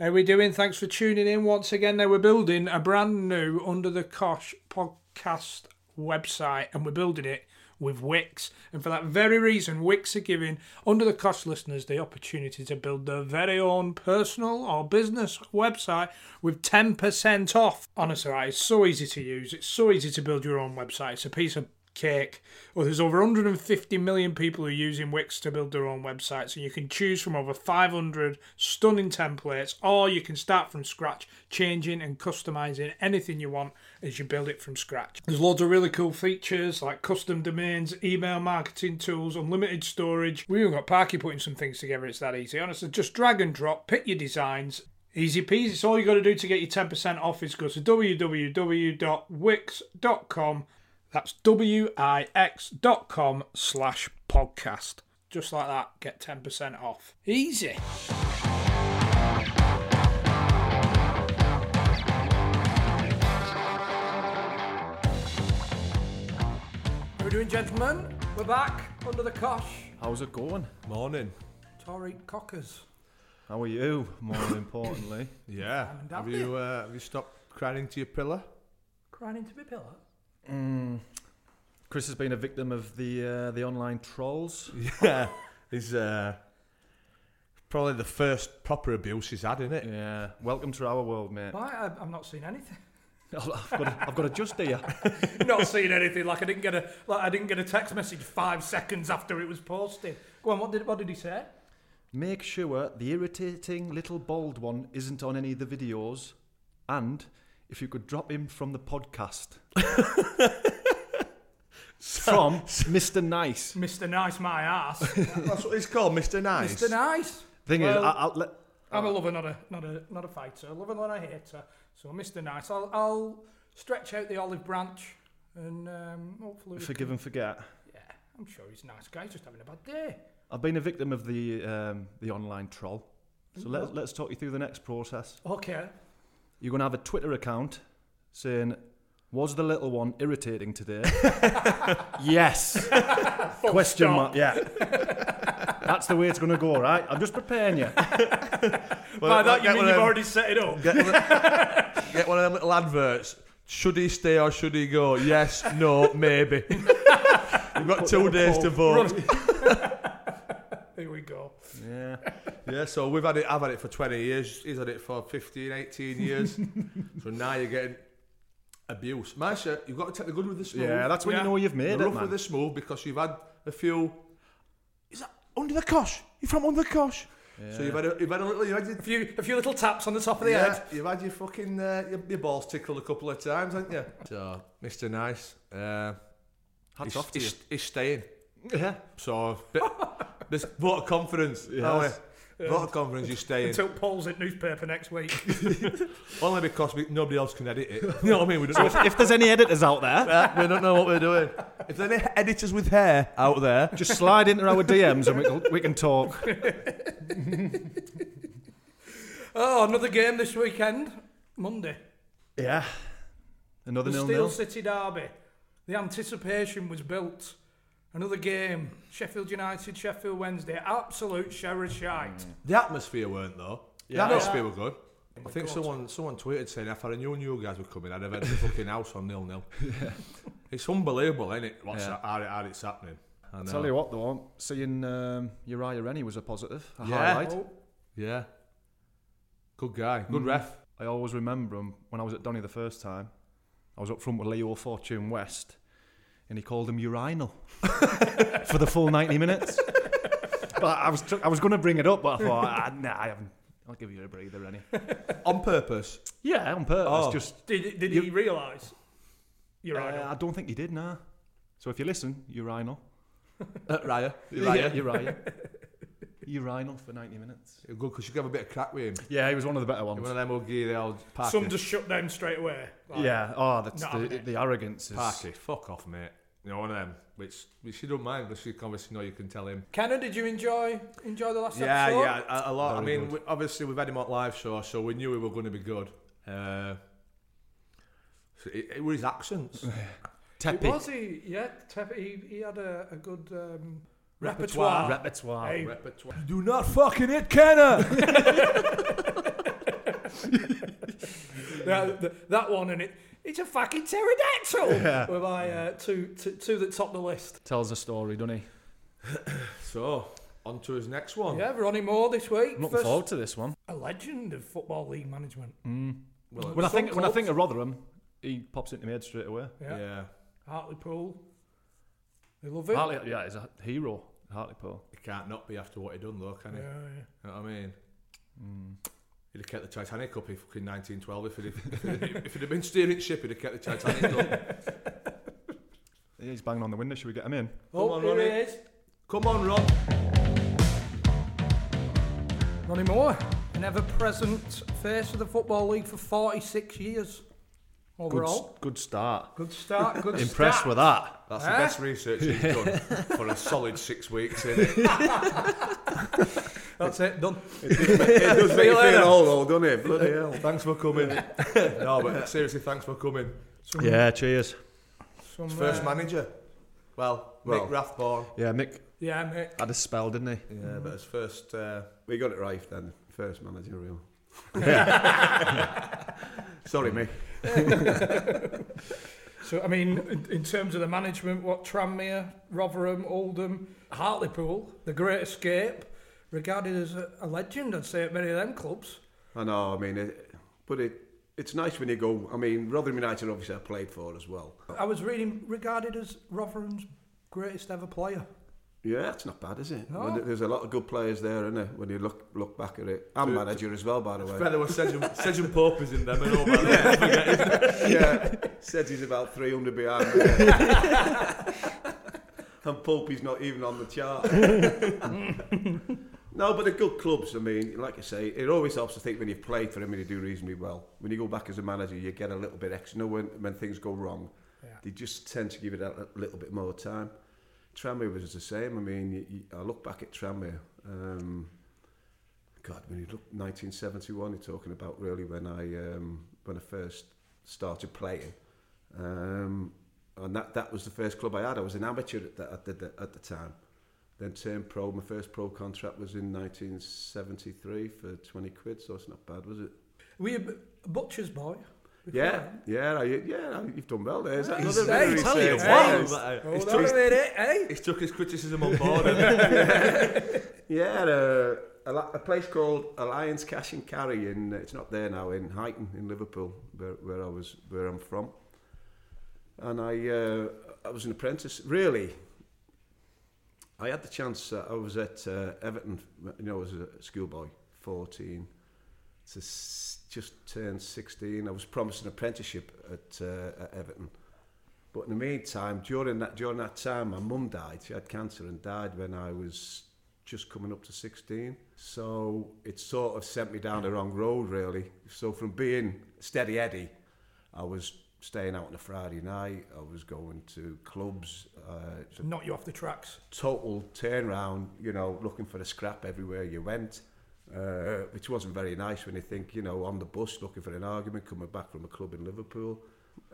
How we doing? Thanks for tuning in once again. Now we're building a brand new Under the Cosh podcast website, and we're building it with Wix. And for that very reason, Wix are giving Under the Cosh listeners the opportunity to build their very own personal or business website with 10% off. Honestly, it's so easy to use. It's so easy to build your own website. It's a piece of cake. Well, there's over 150 million people who are using Wix to build their own websites, and you can choose from over 500 stunning templates, or you can start from scratch, changing and customizing anything you want as you build it from scratch. There's loads of really cool features like custom domains, email marketing tools, unlimited storage. We even got Parky putting some things together. It's that easy. Honestly, just drag and drop, pick your designs, Easy peasy. It's all you got to do to get your 10% off is go to www.wix.com. That's wix.com slash podcast. Just like that, get 10% off. Easy. How we doing, gentlemen? We're back under the cosh. How's it going? Morning. Tory Cockers. How are you? More importantly, Yeah. Have you uh, have you stopped crying into your pillow? Crying into my pillow. Chris has been a victim of the uh, the online trolls. Yeah. He's uh, probably the first proper abuse he's had, isn't it? Yeah, welcome to our world, mate. Why? I- I've not seen anything. I've got, a, I've got a just here. not seen anything. Like I didn't get a like I didn't get a text message five seconds after it was posted. Go on. What did what did he say? Make sure the irritating little bald one isn't on any of the videos, and if you could drop him from the podcast. from Mr. Nice. Mr. Nice, my ass. That's what he's called, Mr. Nice. Mr. Nice. Thing Well- is, I, I'll let, I'm a lover, not a not a not a fighter. A lover, not a hater. So Mr. Nice, I'll I'll stretch out the olive branch and um, hopefully. we forgive can- and forget. Yeah, I'm sure he's a nice guy. He's just having a bad day. I've been a victim of the um, the online troll. So let's let's talk you through the next process. Okay. You're going to have a Twitter account saying, "Was the little one irritating today?" yes. Question stop. mark. Yeah. That's the way it's going to go, right? I'm just preparing you. By that you mean you've already set it up. Get one, of, get one of them little adverts. Should he stay or should he go? Yes, no, maybe. You've got two days to vote. Here we go. Yeah. Yeah, so we've had it. I've had it for 20 years. He's had it for 15, 18 years. so now you're getting abuse. Masha, you've got to take the good with the smooth. Yeah, that's when Yeah. you know you've made the it, rough man. with the smooth because you've had a few. Is that under the cosh? You from under the cosh? So you've had a, you've had a little. You've had your, A few a few little taps on the top of the yeah, head. you've had your fucking uh, your, your balls tickled a couple of times, haven't you? So, Mr. Nice, uh, Hats he's, off to you. he's, he's staying. Yeah. So, bit, this vote of confidence. Yes. Yes. Vote of confidence, you're staying. Until Paul's at newspaper next week. Only because we, nobody else can edit it. You know what I mean? We don't, know, If there's any editors out there, Uh, we don't know what we're doing. If there's any editors with hair out there, just slide into our DMs and we can, we can talk. oh, another game this weekend. Monday. Yeah. Another The nil Steel nil. City Derby. The anticipation was built. Another game. Sheffield United, Sheffield Wednesday. Absolute shower of shite. the atmosphere weren't though. The Yeah. atmosphere were good. I think someone someone tweeted saying if I knew you guys were coming, I'd have had the fucking house on nil nil. It's unbelievable, isn't it? What's Yeah. that, how, it- how it's happening? I I'll know. tell you what, though, seeing um, Uriah Rennie was a positive, a Yeah. highlight. Oh, Yeah. Good guy. Good Mm. ref. I always remember him when I was at Donny the first time. I was up front with Leo Fortune West, and he called him urinal for the full 90 minutes. but I was tr- I was going to bring it up, but I thought, ah, nah, I haven't. I'll give you a breather, Rennie. On purpose. Yeah, on purpose. Oh. Just did did You- he realise? You're uh. I don't think he did, nah. So if you listen, urinal. Uh, Raya. Yeah, Uriah. urinal for 90 minutes. Good because you can have a bit of crack with him. Yeah, he was one of the better ones. One of them ugly, the old Parky. Some just shut down straight away. Like, yeah, oh, that's the, the arrogance is. Parky. Fuck off, mate. You know, one of them. Which, which she don't mind, but she can obviously know you can tell him. Kenna, did you enjoy enjoy the last Yeah, episode? yeah, a, a lot. I mean, we, obviously we've had him on live show, so we knew we were going to be good. Uh, so it, it was his accents. It Teppy. was he? Yeah, Tepe, he, he had a, a good um, Repertoire. repertoire. Repertoire. Hey, Repertoire. Do not fucking hit Kenna! that, that, that one and it. It's a fucking pterodactyl. Were my uh, two, two, two that top the list. Tells a story, doesn't he? so, on to his next one. Yeah, Ronnie Moore this week. Looking First- forward to this one. a legend of football league management. Well, When I think when I think of Rotherham, he pops into my head straight away. Yeah. yeah. Hartlepool. They love him. Hartley, yeah, he's a hero. Hartlepool. He can't not be after what he done, though, can he? Yeah, yeah. You know what I mean? He'd have kept the Titanic up in fucking 1912 if he'd, if he'd, if he'd have been steering ship. He'd have kept the Titanic up. He's banging on the window. Should we get him in? Oh, on, here Ronnie. he is. Come on, Ron. Ronnie Moore, an ever-present face of the Football League for 46 years Good, overall. s- good start. Good, start, good Impressed start. with that. That's Huh? the best research you've done for a solid six weeks, isn't it? That's it, done. it does make you you later. feel old, though, doesn't it? Bloody hell. Thanks for coming. no, but seriously, thanks for coming. Yeah, cheers. Some, First uh, manager. Well, Well- Mick Rathbone. Yeah, Mick Yeah, Mick. had a spell, didn't he? Yeah, but his first. Uh, We got it right then. First managerial. Sorry, mate. So, I mean, in, in terms of the management, what Tranmere, Rotherham, Oldham, Hartlepool, the Great Escape, regarded as a, a legend, I'd say, at many of them clubs. I know. I mean, it, but it it's nice when you go. I mean, Rotherham United obviously I played for as well. I was reading regarded as Rotherham's greatest ever player. Yeah, it's not bad, is it? No. When there's a lot of good players there, isn't there? When you look look back at it, I'm manager as well, by the way. Fella was Sedgem, Sedgem Pope is in them and all that. yeah, says he's about 300 behind. and Pope's not even on the chart. no, but they're good clubs. I mean, like I say, it always helps to think when you've played for them and you do reasonably well. When you go back as a manager, you get a little bit extra. You know, when, when things go wrong, Yeah. they just tend to give it a, a little bit more time. Tranmere was the same. I mean, you, you, I look back at Tranmere. Um, God, when you look 1971, you're talking about really when I um, when I first started playing, um, and that that was the first club I had. I was an amateur at the, at the, at the time. Then turned pro. My first pro contract was in 1973 for 20 quid, so it's not bad, was it? Were you a butcher's boy? Yeah, yeah, yeah. You've done well there. Is that He's- another hey, tell you what. Yeah. Hold on a minute, eh? He's took his criticism on board. hasn't Yeah, uh, a, a place called Alliance Cash and Carry in it's not there now in Huyton in Liverpool where, where I was where I'm from. And I uh, I was an apprentice. Really, I had the chance. Uh, I was at uh, Everton, you know, as a schoolboy, 14, to just turned 16. I was promised an apprenticeship at, uh, at Everton. But in the meantime, during that during that time, my mum died. She had cancer and died when I was just coming up to 16. So it sort of sent me down the wrong road, really. So from being steady Eddie, I was staying out on a Friday night. I was going to clubs. Uh, Knock you off the tracks. total turnaround, you know, looking for a scrap everywhere you went, uh, which wasn't very nice when you think, you know, on the bus looking for an argument, coming back from a club in Liverpool.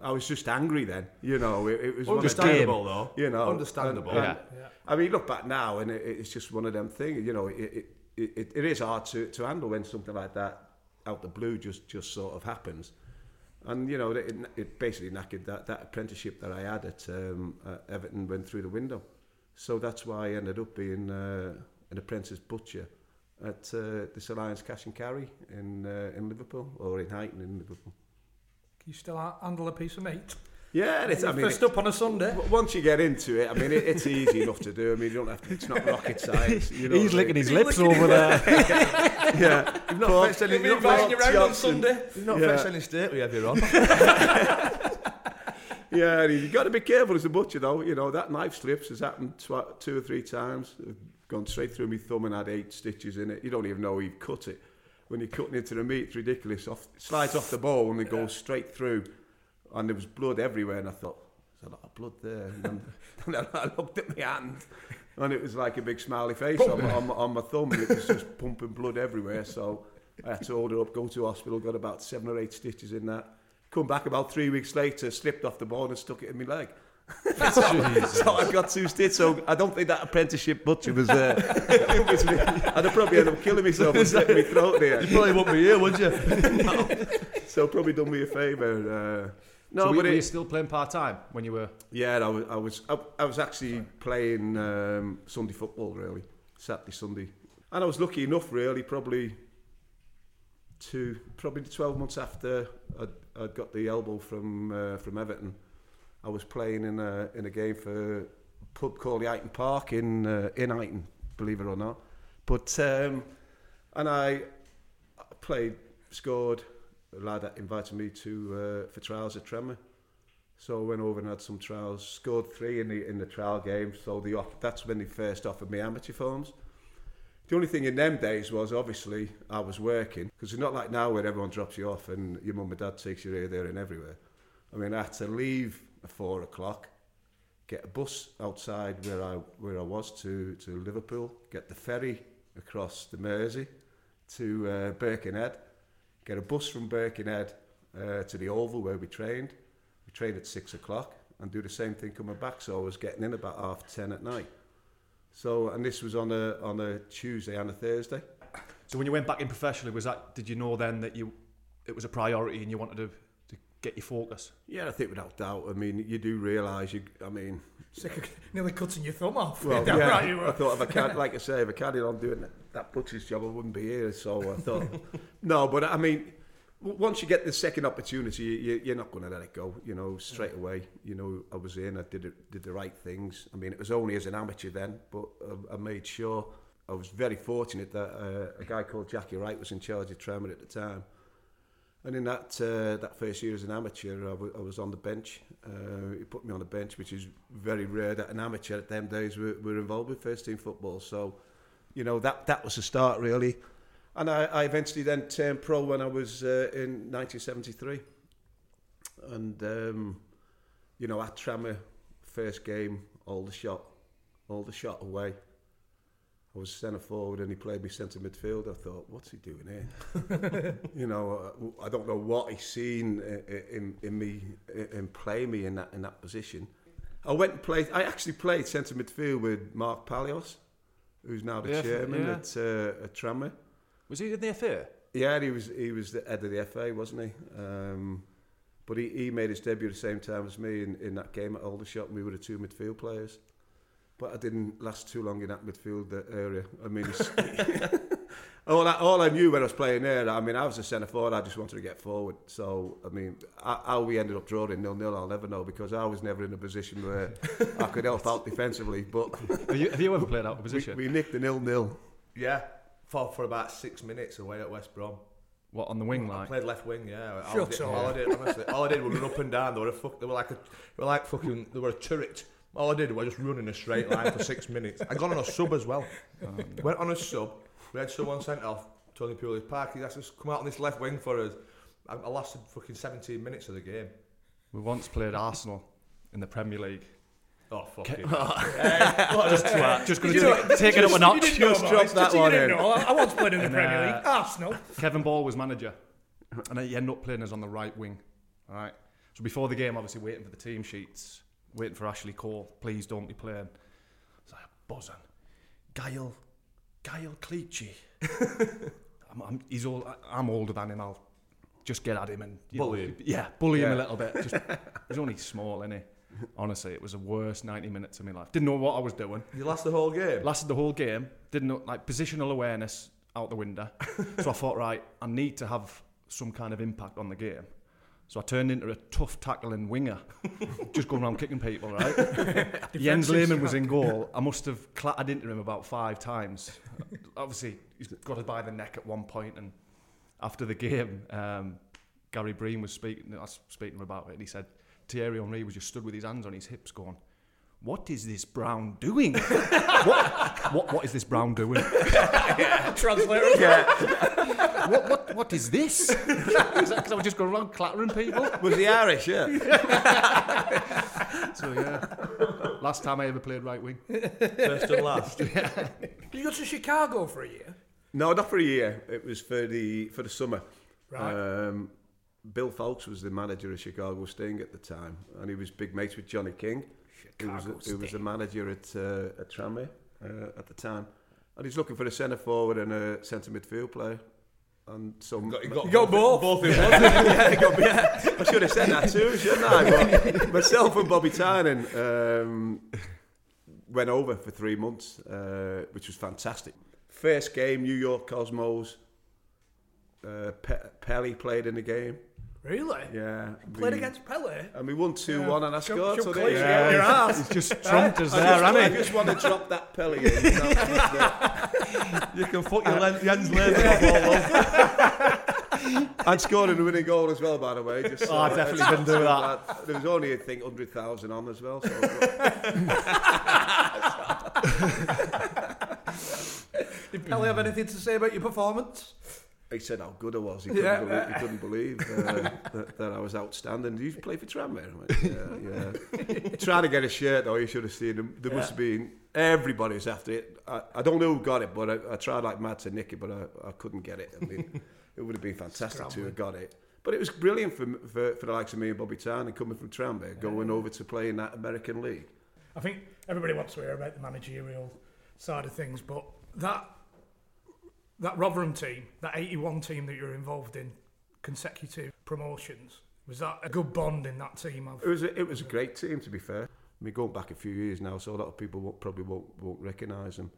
I was just angry then, you know, it, it was one Understandable, though. you know, Understandable. and- Yeah. and- I mean, look back now, and it, it's just one of them things. You know, it it, it, it, it is hard to, to handle when something like that out the blue just just sort of happens. And you know, it, it basically knackered that, that apprenticeship that I had at um, uh, Everton went through the window. So that's why I ended up being uh, an apprentice butcher at uh, this Alliance Cash and Carry in uh, in Liverpool or in Huyton in Liverpool. Can you still handle a piece of meat? Yeah, it's, I mean, First it- up on a Sunday. w- once you get into it, I mean, it, it's easy enough to do. I mean, you don't have to, it's not rocket science. You know He's licking mean? his lips over there. Yeah, You've not fetched any, You've been you've not inviting you on Sunday. You've not Yeah. fetched any state we have here on. Yeah, you've got to be careful as a butcher, though. You know, that knife slips has happened tw- two or three times. It's gone straight through my thumb and had eight stitches in it. You don't even know you've cut it. When you're cutting into the meat, it's ridiculous. Off, it slides off the bone and it goes straight through. And there was blood everywhere, and I thought, there's a lot of blood there. And then, then I looked at my hand, and it was like a big smiley face on, on, on my thumb. It was just pumping blood everywhere. So I had to order up, go to hospital, got about seven or eight stitches in that. Come back about three weeks later, slipped off the bone and stuck it in my leg. so, so I got two stitches. So I don't think that apprenticeship butcher was. Uh, it was me. I'd have probably ended up killing myself and slitting my throat there. You probably won't be here, would you? So probably done me a favour. Uh, no, so were, but were it, you still playing part time when you were? Yeah, I was. I was. I, I was actually playing um, Sunday football, really, Saturday, Sunday, and I was lucky enough, really, probably to probably twelve months after I'd, I'd got the elbow from uh, from Everton. I was playing in a in a game for a pub called the Eighton Park in uh, in Eighton, believe it or not. But um, and I played, scored. A lad invited me to uh, for trials at Tranmere. So I went over and had some trials, scored three in the in the trial game. So the off, that's when they first offered me amateur forms. The only thing in them days was obviously I was working because it's not like now where everyone drops you off and your mum and dad takes you here, there, and everywhere. I mean, I had to leave at four o'clock, get a bus outside where I where I was to to Liverpool, get the ferry across the Mersey to uh, Birkenhead, get a bus from Birkenhead uh, to the Oval where we trained. We trained at six o'clock and do the same thing coming back. So I was getting in about half ten at night. So and this was on a on a Tuesday and a Thursday. So when you went back in professionally, was that? Did you know then that you it was a priority and you wanted to, to get your focus? Yeah, I think without doubt. I mean, you do realise you. I mean, Sick of nearly cutting your thumb off. well, Damn yeah. right you were. I thought if I can't, like I say, if I carried on doing that, that butcher's job, I wouldn't be here. So I thought, no, but I mean, w- once you get the second opportunity, you, you're not going to let it go. You know, straight away. You know, I was in, I did did the right things. I mean, it was only as an amateur then, but I, I made sure. I was very fortunate that uh, a guy called Jackie Wright was in charge of Tranmere at the time. And in that uh, that first year as an amateur, I, w- I was on the bench. Uh, he put me on the bench, which is very rare that an amateur at them days were, were involved with first team football. So, you know, that that was the start really. And I, I eventually then turned pro when I was uh, in 1973. And um, you know, at Tranmere, first game, all the shot, all the shot away. I was centre forward and he played me centre midfield. I thought, what's he doing here? you know, uh, I don't know what he's seen i- in, in me, in playing me in that in that position. I went and played. I actually played centre midfield with Mark Palios, who's now the Yeah, chairman yeah. at uh, at. Was he in the FA? Yeah, he was he was the head of the FA, wasn't he? Um, but he, he made his debut at the same time as me in, in that game at Aldershot, and we were the two midfield players. But I didn't last too long in that midfield area. I mean, it's- all, I, all I knew when I was playing there, I mean, I was a centre forward, I just wanted to get forward. So, I mean, how how we ended up drawing nil-nil, I'll never know, because I was never in a position where I could help out defensively. But Have you, have you ever played out of we, position? we nicked the nil-nil. Yeah, for, for about six minutes away at West Brom. what on the wing I like? played left wing, yeah. Shut all, I did, up. all I did, honestly, all I did was run up and down. They were a fuck. They were like a, they were like fucking. They were a turret. All I did was just run in a straight line for six minutes. I got on a sub as well. Oh, went on a sub. We had someone sent off. Tony Pulis Park. He asked us to come out on this left wing for us. I, I lasted fucking 17 minutes of the game. We once played Arsenal in the Premier League. Oh fuck it. Just going to take it up a You notch. didn't Just drop that Just- you one didn't in. know. I I once played in the And, Premier uh, League. Arsenal. Kevin Ball was manager, and he ended up playing us on the right wing. All right. So before the game, obviously waiting for the team sheets, waiting for Ashley Cole. Please don't be playing. It's like buzzing. Gael, Gael Clichy. I'm, I'm, he's old. I'm older than him. I'll just get at him and Bully know, him. Yeah, bully him a little bit. Just, he's only small, isn't he? Honestly, it was the worst 90 minutes of my life. Didn't know what I was doing. You lost the whole game. Lasted the whole game. Didn't know, like positional awareness out the window. so I thought, right, I need to have some kind of impact on the game. So I turned into a tough tackling winger, just going around kicking people, right? Jens Lehmann was in goal. I must have clattered into him about five times. Obviously, he's got us by the neck at one point, and after the game, um, Gary Breen was speaking. I was speaking about it, and he said Thierry Henry was just stood with his hands on his hips, going, "What is this Brown doing? what, what, what is this Brown doing? Translator. Yeah. what, what, what is this?" Because I was just going around clattering people. Was he Irish? Yeah. So yeah, last time I ever played right wing. First and last. Did you go to Chicago for a year? No, not for a year. It was for the for the summer. Right. Um, Bill Foulkes was the manager of Chicago Sting at the time, and he was big mates with Johnny King, who was, Chicago a, who was the manager at uh, at Tranmere uh, at the time, and he's looking for a centre forward and a centre midfield player. And so You got, you You got both. Both in one. yeah, he got- yeah, I should have said that too, shouldn't I? But myself and Bobby Tynan um, went over for three months, uh, which was fantastic. First game, New York Cosmos. Uh, Pe- Pelly played in the game. Really? Yeah, Played we- against Pele. and we won two one, and I Show- scored. show so there Clay you your ass. He's just trumped us there, just, I hasn't he? I just want to drop that Pelly in. That You can fuck your Len- Jens Lehmann up all over. the- and scored a winning goal as well, by the way. Just, Oh, I definitely didn't do that. There was only, I think, 100,000 on as well. So Did Pele have anything to say about your performance? He said how good I was. He couldn't Yeah. believe, he couldn't believe uh, that, that I was outstanding. Did you play for Tranmere? Went, yeah, yeah. Trying to get a shirt though. You should have seen them. There must have been everybody's after it. I, I don't know who got it, but I, I tried like mad to nick it, but I, I couldn't get it. I mean, it would have been fantastic to have got it. But it was brilliant for, for, for the likes of me and Bobby Tynan coming from Tranmere, going over to play in that American league. I think everybody wants to hear about the managerial side of things, but that that Rotherham team, that 81 team that you're involved in, consecutive promotions, was that a good bond in that team? It was a, it was a great team, to be fair. I mean, going back a few years now, so a lot of people won't, probably won't, won't recognise them.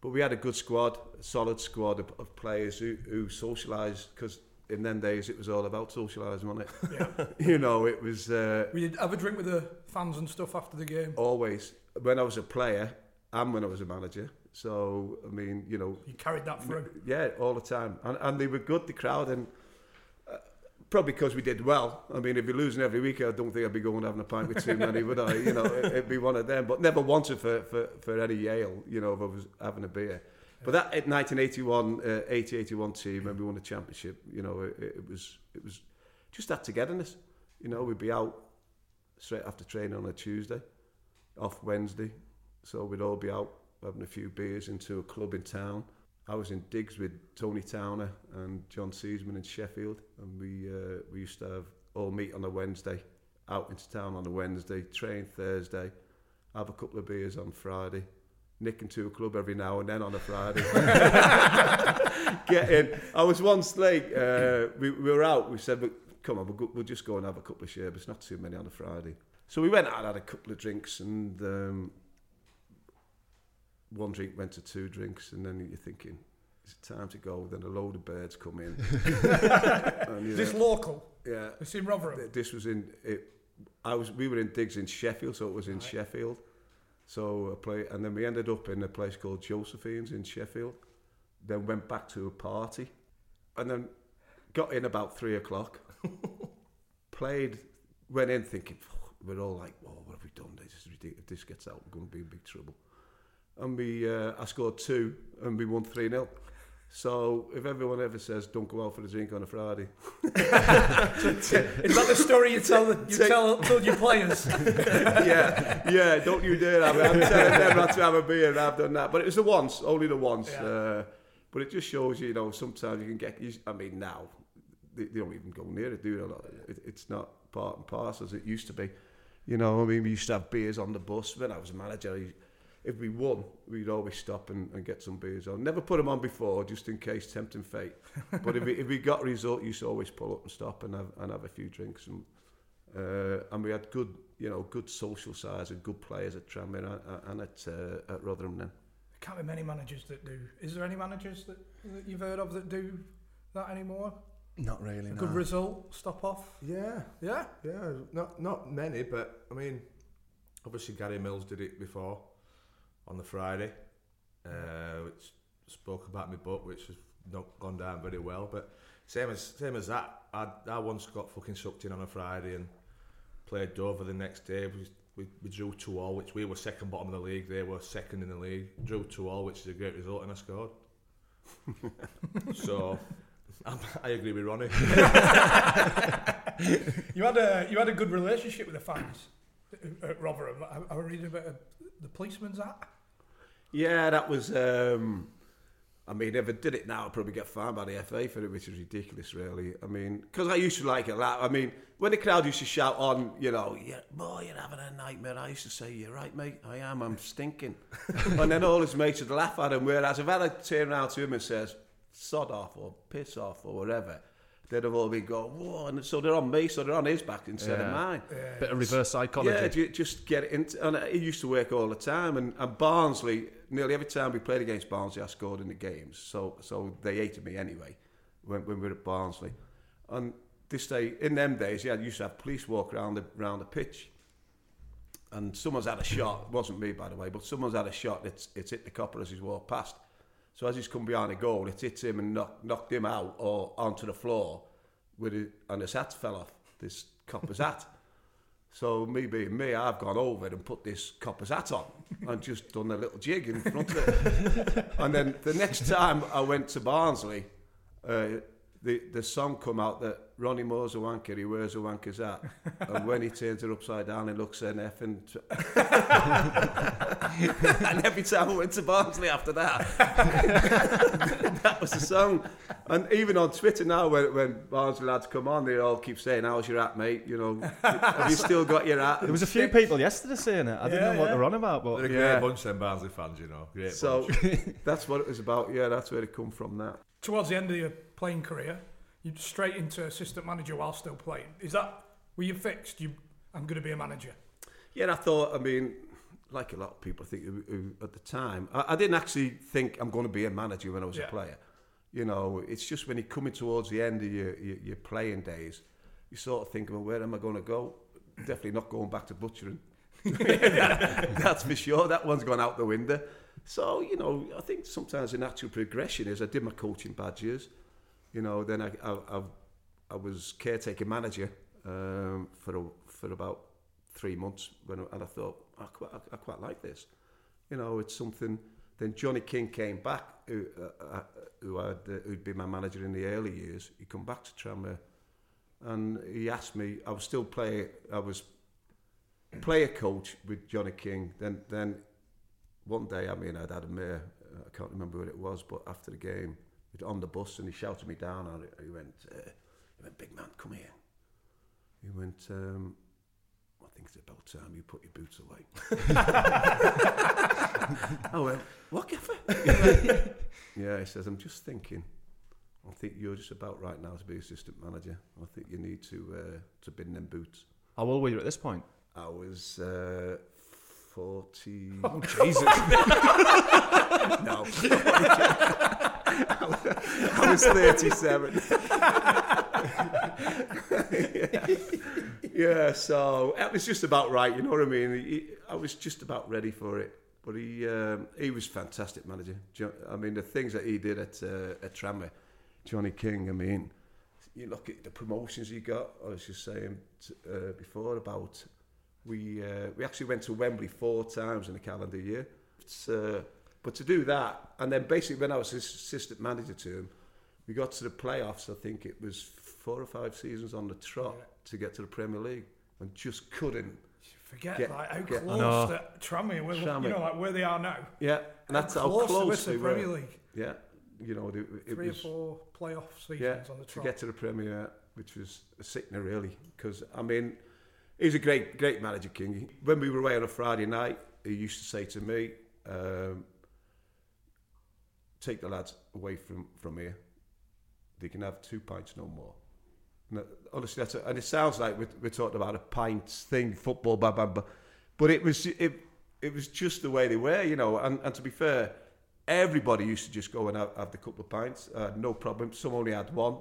But we had a good squad, a solid squad of, of players who, who socialised, because in them days it was all about socialising, wasn't it? yeah. you know, it was uh, we did have a drink with the fans and stuff after the game. always, when I was a player and when I was a manager. So, I mean, you know, You carried that through. yeah, all the time. And, and they were good, the crowd, and uh, probably because we did well. I mean, if you're losing every week, I don't think I'd be going having a pint with too many, would I? You know, it, it'd be one of them. But never wanted for, for, for any Yale, you know, if I was having a beer. But that 1981, uh, 80-81 team, when we won the championship, you know, it, it was it was just that togetherness. You know, we'd be out straight after training on a Tuesday, off Wednesday, so we'd all be out having a few beers into a club in town. I was in digs with Tony Towner and John Seasman in Sheffield, and we uh, we used to have all meet on a Wednesday, out into town on a Wednesday, train Thursday, have a couple of beers on Friday, nick into a club every now and then on a Friday. Get in. I was once like, uh, we, we were out, we said, "Well, come on, we'll, go, we'll just go and have a couple of sherbets, not too many on a Friday. So we went out and had a couple of drinks, and um, one drink went to two drinks, and then you're thinking, is it time to go? Then a load of birds come in. and, you Is this know, local? yeah, It's in Rotherham. This was in it. I was. We were in digs in Sheffield, so it was in Sheffield. So I play, and then we ended up in a place called Josephine's in Sheffield. Then went back to a party, and then got in about three o'clock. played, went in thinking we're all like, "Oh, what have we done? This is ridiculous. If this gets out, we're going to be in big trouble." And we, uh, I scored two, and we won three 0 So if everyone ever says don't go out for a drink on a Friday, Is that the story you tell the, you tell, tell your players? yeah, yeah, don't you dare have it. I'm telling them not to have a beer and I've done that. But it was the once, only the once. Yeah. Uh, but it just shows you, you know, sometimes you can get, I mean, now, they, they don't even go near it, do they? It, it's not part and parcel as it used to be. You know, I mean, we used to have beers on the bus. When I was a manager, I- if we won, we'd always stop and, and get some beers on. Never put them on before, just in case, tempting fate. But if we, if we got a result, you used to always pull up and stop and have, and have a few drinks. And, uh, and we had good, you know, good social sides and good players at Tranmere and, and at uh, at Rotherham then. Can't be many managers that do. Is there any managers that, that you've heard of that do that anymore? Not really. A good result, stop off. Yeah, Yeah. yeah. Not not many, but I mean, obviously Gary Mills did it before on the Friday, uh, which spoke about my book, which has not gone down very well. But same as same as that, I I once got fucking sucked in on a Friday and played Dover the next day. We, we, we drew two all, which we were second bottom of the league. They were second in the league. Drew two all, which is a great result, and I scored. so. I, I agree with Ronnie. You had a you had a good relationship with the fans at Rotherham. I, I was reading about uh, the policeman's hat. Yeah, that was. Um, I mean, if I did it now, I'd probably get fined by the FA for it, which is ridiculous, really. I mean, because I used to like it a lot. I mean, when the crowd used to shout on, you know, yeah, boy, you're having a nightmare. I used to say, you're right, mate. I am. I'm stinking. and then all his mates would laugh at him. Whereas if I had turn around to him and says, sod off or piss off or whatever, they'd have all been going, whoa. And so they're on me, so they're on his back instead of mine. Yeah. mine. Bit of reverse psychology. Yeah, ju- just get it into. And it used to work all the time. And, and Barnsley, nearly every time we played against Barnsley, I scored in the games. So so they hated me anyway when, when we were at Barnsley. And this day, in them days, yeah, I used to have police walk around the around the pitch. And someone's had a shot. It wasn't me, by the way, but someone's had a shot. It's it's hit the copper as he's walked past. So as he's come behind the goal, it hits him and knocked, knocked him out or onto the floor, with it, and his hat fell off. This copper's hat. So me being me, I've gone over and put this copper's hat on and just done a little jig in front of it. and then the next time I went to Barnsley, uh, the the song come out that Ronnie Moore's a wanker, he wears a wanker's hat. And when he turns it upside down, he looks an F and... and every time I went to Barnsley after that, that was the song. And even on Twitter now, when, when Barnsley lads come on, they all keep saying, how's your hat, mate? You know, have you still got your hat? There was a few people yesterday saying it. I didn't Yeah, know what yeah. they're on about, but They're a great Yeah. bunch, them Barnsley fans, you know. Great So bunch. that's what it was about. Yeah, that's where it come from. That. Towards the end of your playing career, you straight into assistant manager while still playing. Is that were you fixed? You, I'm going to be a manager. Yeah, I thought. I mean, like a lot of people, I think who, who, at the time, I, I didn't actually think I'm going to be a manager when I was Yeah. a player. You know, it's just when you're coming towards the end of your, your, your playing days, you sort of think, well, where am I going to go? Definitely not going back to butchering. That's for sure. That one's gone out the window. So, you know, I think sometimes the natural progression is I did my coaching badges. You know, then I, I, I, I was caretaker manager um, for, a, for about three months when, and I thought, I quite, I, quite like this. You know, it's something. Then Johnny King came back, who, uh, uh, who had, uh, who'd been my manager in the early years. He come back to Tranmere, and he asked me. I was still play. I was player coach with Johnny King. Then, then one day, I mean, I'd had a mayor. I can't remember what it was, but after the game, on the bus, and he shouted me down. And he went, uh, "He went, big man, come here." He went. Um, I think it's about time you put your boots away. I went, what, Gaffer? yeah, he says, I'm just thinking. I think you're just about right now to be assistant manager. I think you need to uh, to bin them boots. how old were you at this point? I was uh, 40. Oh, Jesus. no. I was 37. yeah. yeah, so it was just about right, you know what I mean? I was just about ready for it. But he um, he was fantastic manager. I mean, the things that he did at uh, at Tranmere, Johnny King. I mean, you look at the promotions he got. I was just saying uh, before about we uh, we actually went to Wembley four times in a calendar year. It's, uh, but to do that, and then basically when I was assistant manager to him, we got to the playoffs. I think it was four or five seasons on the trot to get to the Premier League, and just couldn't. Forget Get- like how get- close know. that Tranmere were. Tranmere. You know, like where they are now. Yeah, and that's how close, close, they they were Premier. League. Yeah, you know, it, it Three was or four playoff seasons yeah on the trot to get to the Premier, which was a sickener really. Because I mean, he's a great great manager, King. When we were away on a Friday night, he used to say to me, um, "Take the lads away from from here. They can have two pints no more." No, honestly, that's a, and it sounds like we're, we're talking about a pints thing, football, blah, blah, blah. But it was it it was just the way they were, you know. And, and to be fair, everybody used to just go and have, have the couple of pints. Had no problem. Some only had one.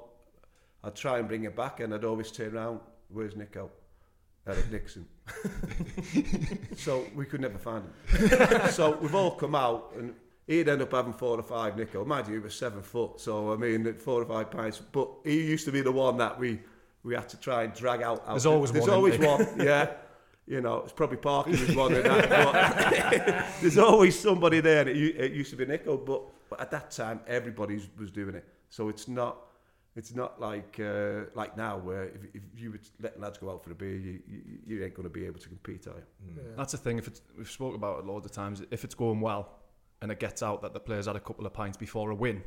I'd try and bring it back, and I'd always turn around. Where's Nico? Eric Nixon. so we could never find him. so we've all come out, and he'd end up having four or five Nico. Mind you, he was seven foot, so I mean, four or five pints. But he used to be the one that we we had to try and drag out. out. There's always There's one, always one. Yeah. You know, it's probably Parker who's one of that. But there's always somebody there. And it, it used to be Nico, but, but at that time, everybody was doing it. So it's not. It's not like uh, like now where if, if you would let lads go out for a beer, you, you, you ain't going to be able to compete, are you? That's the thing. If it's, we've spoke about it loads of times. If it's going well, and it gets out that the players had a couple of pints before a win,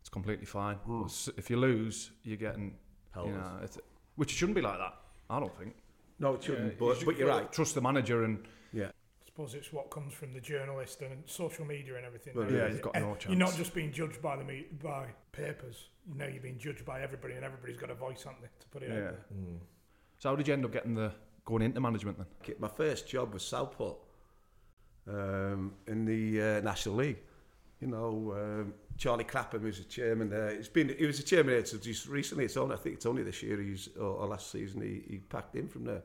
it's completely fine. Hmm. S- If you lose, you're getting, you know, it's, which shouldn't be like that. I don't think. No, it shouldn't. Yeah, but, you should but you're right. Trust the manager, and Yeah. I suppose it's what comes from the journalist and social media and everything. Well, yeah, you've got eh, no chance. You're not just being judged by the me- by papers. You know, you're being judged by everybody, and everybody's got a voice, haven't they, to put it out yeah. there. Hmm. So how did you end up getting the going into management then? My first job was Southport um, in the uh, National League. You know, um, Charlie Clapham was a chairman there. It's been he was a chairman there just recently. It's only I think it's only this year he's or, or last season he, he packed in from there.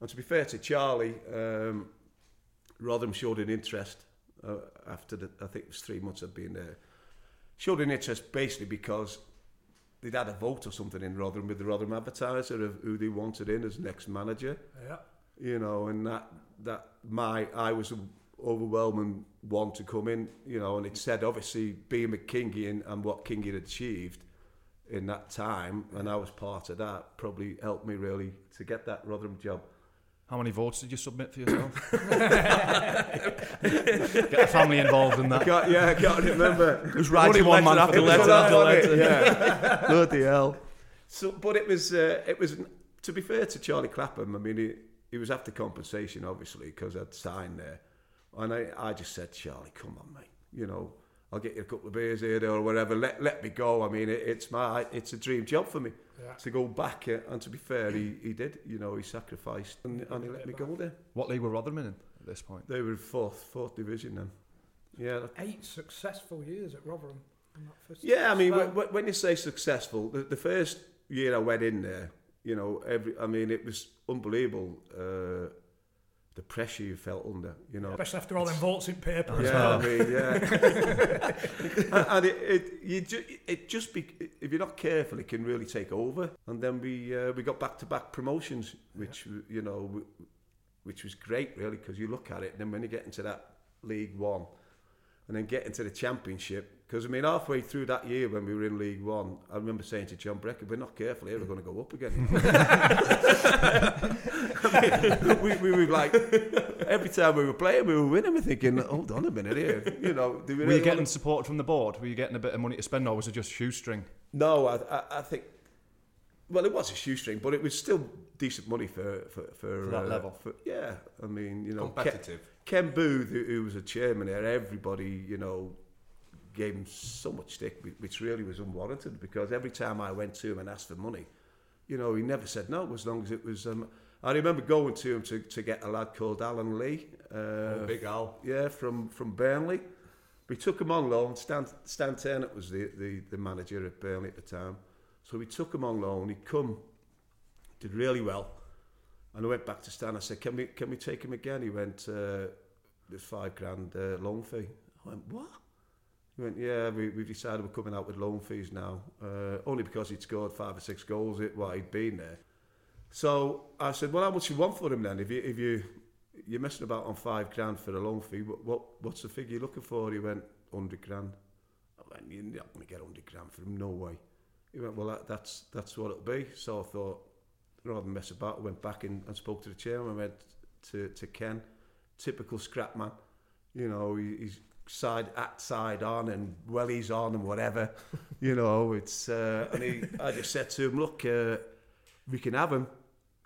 And to be fair to Charlie, um, Rotherham showed an interest uh, after the I think it was three months of being there. Showed an interest basically because they'd had a vote or something in Rotherham with the Rotherham Advertiser of who they wanted in as next manager Yeah. you know, and that that my I was overwhelming one to come in, you know, and it said obviously being with Kingy and, and what Kingy had achieved in that time, and I was part of that, probably helped me really to get that Rotherham job. How many votes did you submit for yourself? Get the family involved in that. Got, yeah, I can't remember. It was writing Only letter after it letter after right, letter. Yeah, bloody hell. So, but it was uh, it was to be fair to Charlie Clapham. I mean, he, he was after compensation, obviously, because I'd signed there, and I, I just said, Charlie, come on, mate. You know, I'll get you a couple of beers here or whatever. Let let me go. I mean, it, it's my it's a dream job for me Yeah. to go back. uh, And to be fair, he, he did. You know, he sacrificed and, and he let me go there. What league were Rotherham in at this point? They were fourth fourth division then. Yeah, Eight successful years at Rotherham. in that first Yeah, I mean, spell. when, when you say successful, the, the first year I went in there, you know, every, I mean, it was unbelievable uh, the pressure you felt under, you know. Especially after all them votes in paper. Yeah, well. I mean, yeah. and it, it, you ju- it just be, if you're not careful, it can really take over. And then we uh, we got back to back promotions, which you know, w- which was great, really, because you look at it, and then when you get into that League One, and then get into the Championship. Because I mean, halfway through that year when we were in League One, I remember saying to John Breckin, "We're not careful here; we're going to go up again." I mean, we, we were like, every time we were playing, we were winning. We're thinking, "Hold on a minute here," you know. Do we Were really you getting wanna- support from the board? Were you getting a bit of money to spend, or was it just shoestring? No, I, I, I think. Well, it was a shoestring, but it was still decent money for for for, For that uh, level. For, yeah, I mean, you know, Competitive. Ken, Ken Booth, who, who was a chairman there, everybody, you know, gave him so much stick, which really was unwarranted. Because every time I went to him and asked for money, you know, he never said no as long as it was. Um, I remember going to him to, to get a lad called Alan Lee. Uh, Oh, Big Al. yeah, from, from Burnley. We took him on loan. Stan, Stan Ternent was the, the, the manager at Burnley at the time. So we took him on loan. He'd come, did really well. And I went back to Stan. I said, can we, can we take him again? He went, uh, there's five grand uh, loan fee. I went, what? He went, yeah, we, we've decided we're coming out with loan fees now. Uh, only because he'd scored five or six goals it, while he'd been there. So I said, well, how much you want for him then? If you, if you, you're messing about on five grand for a loan fee, what, what what's the figure you're looking for? He went, 100 grand. I went, you're not going to get 100 grand for him, no way. He went, well, that, that's that's what it'll be. So I thought, rather than mess about, I went back in and spoke to the chairman. I went to, to Ken, typical scrap man. You know, he, he's side at side on and wellies on and whatever. you know, it's uh, and he, I just said to him, look, uh, we can have him.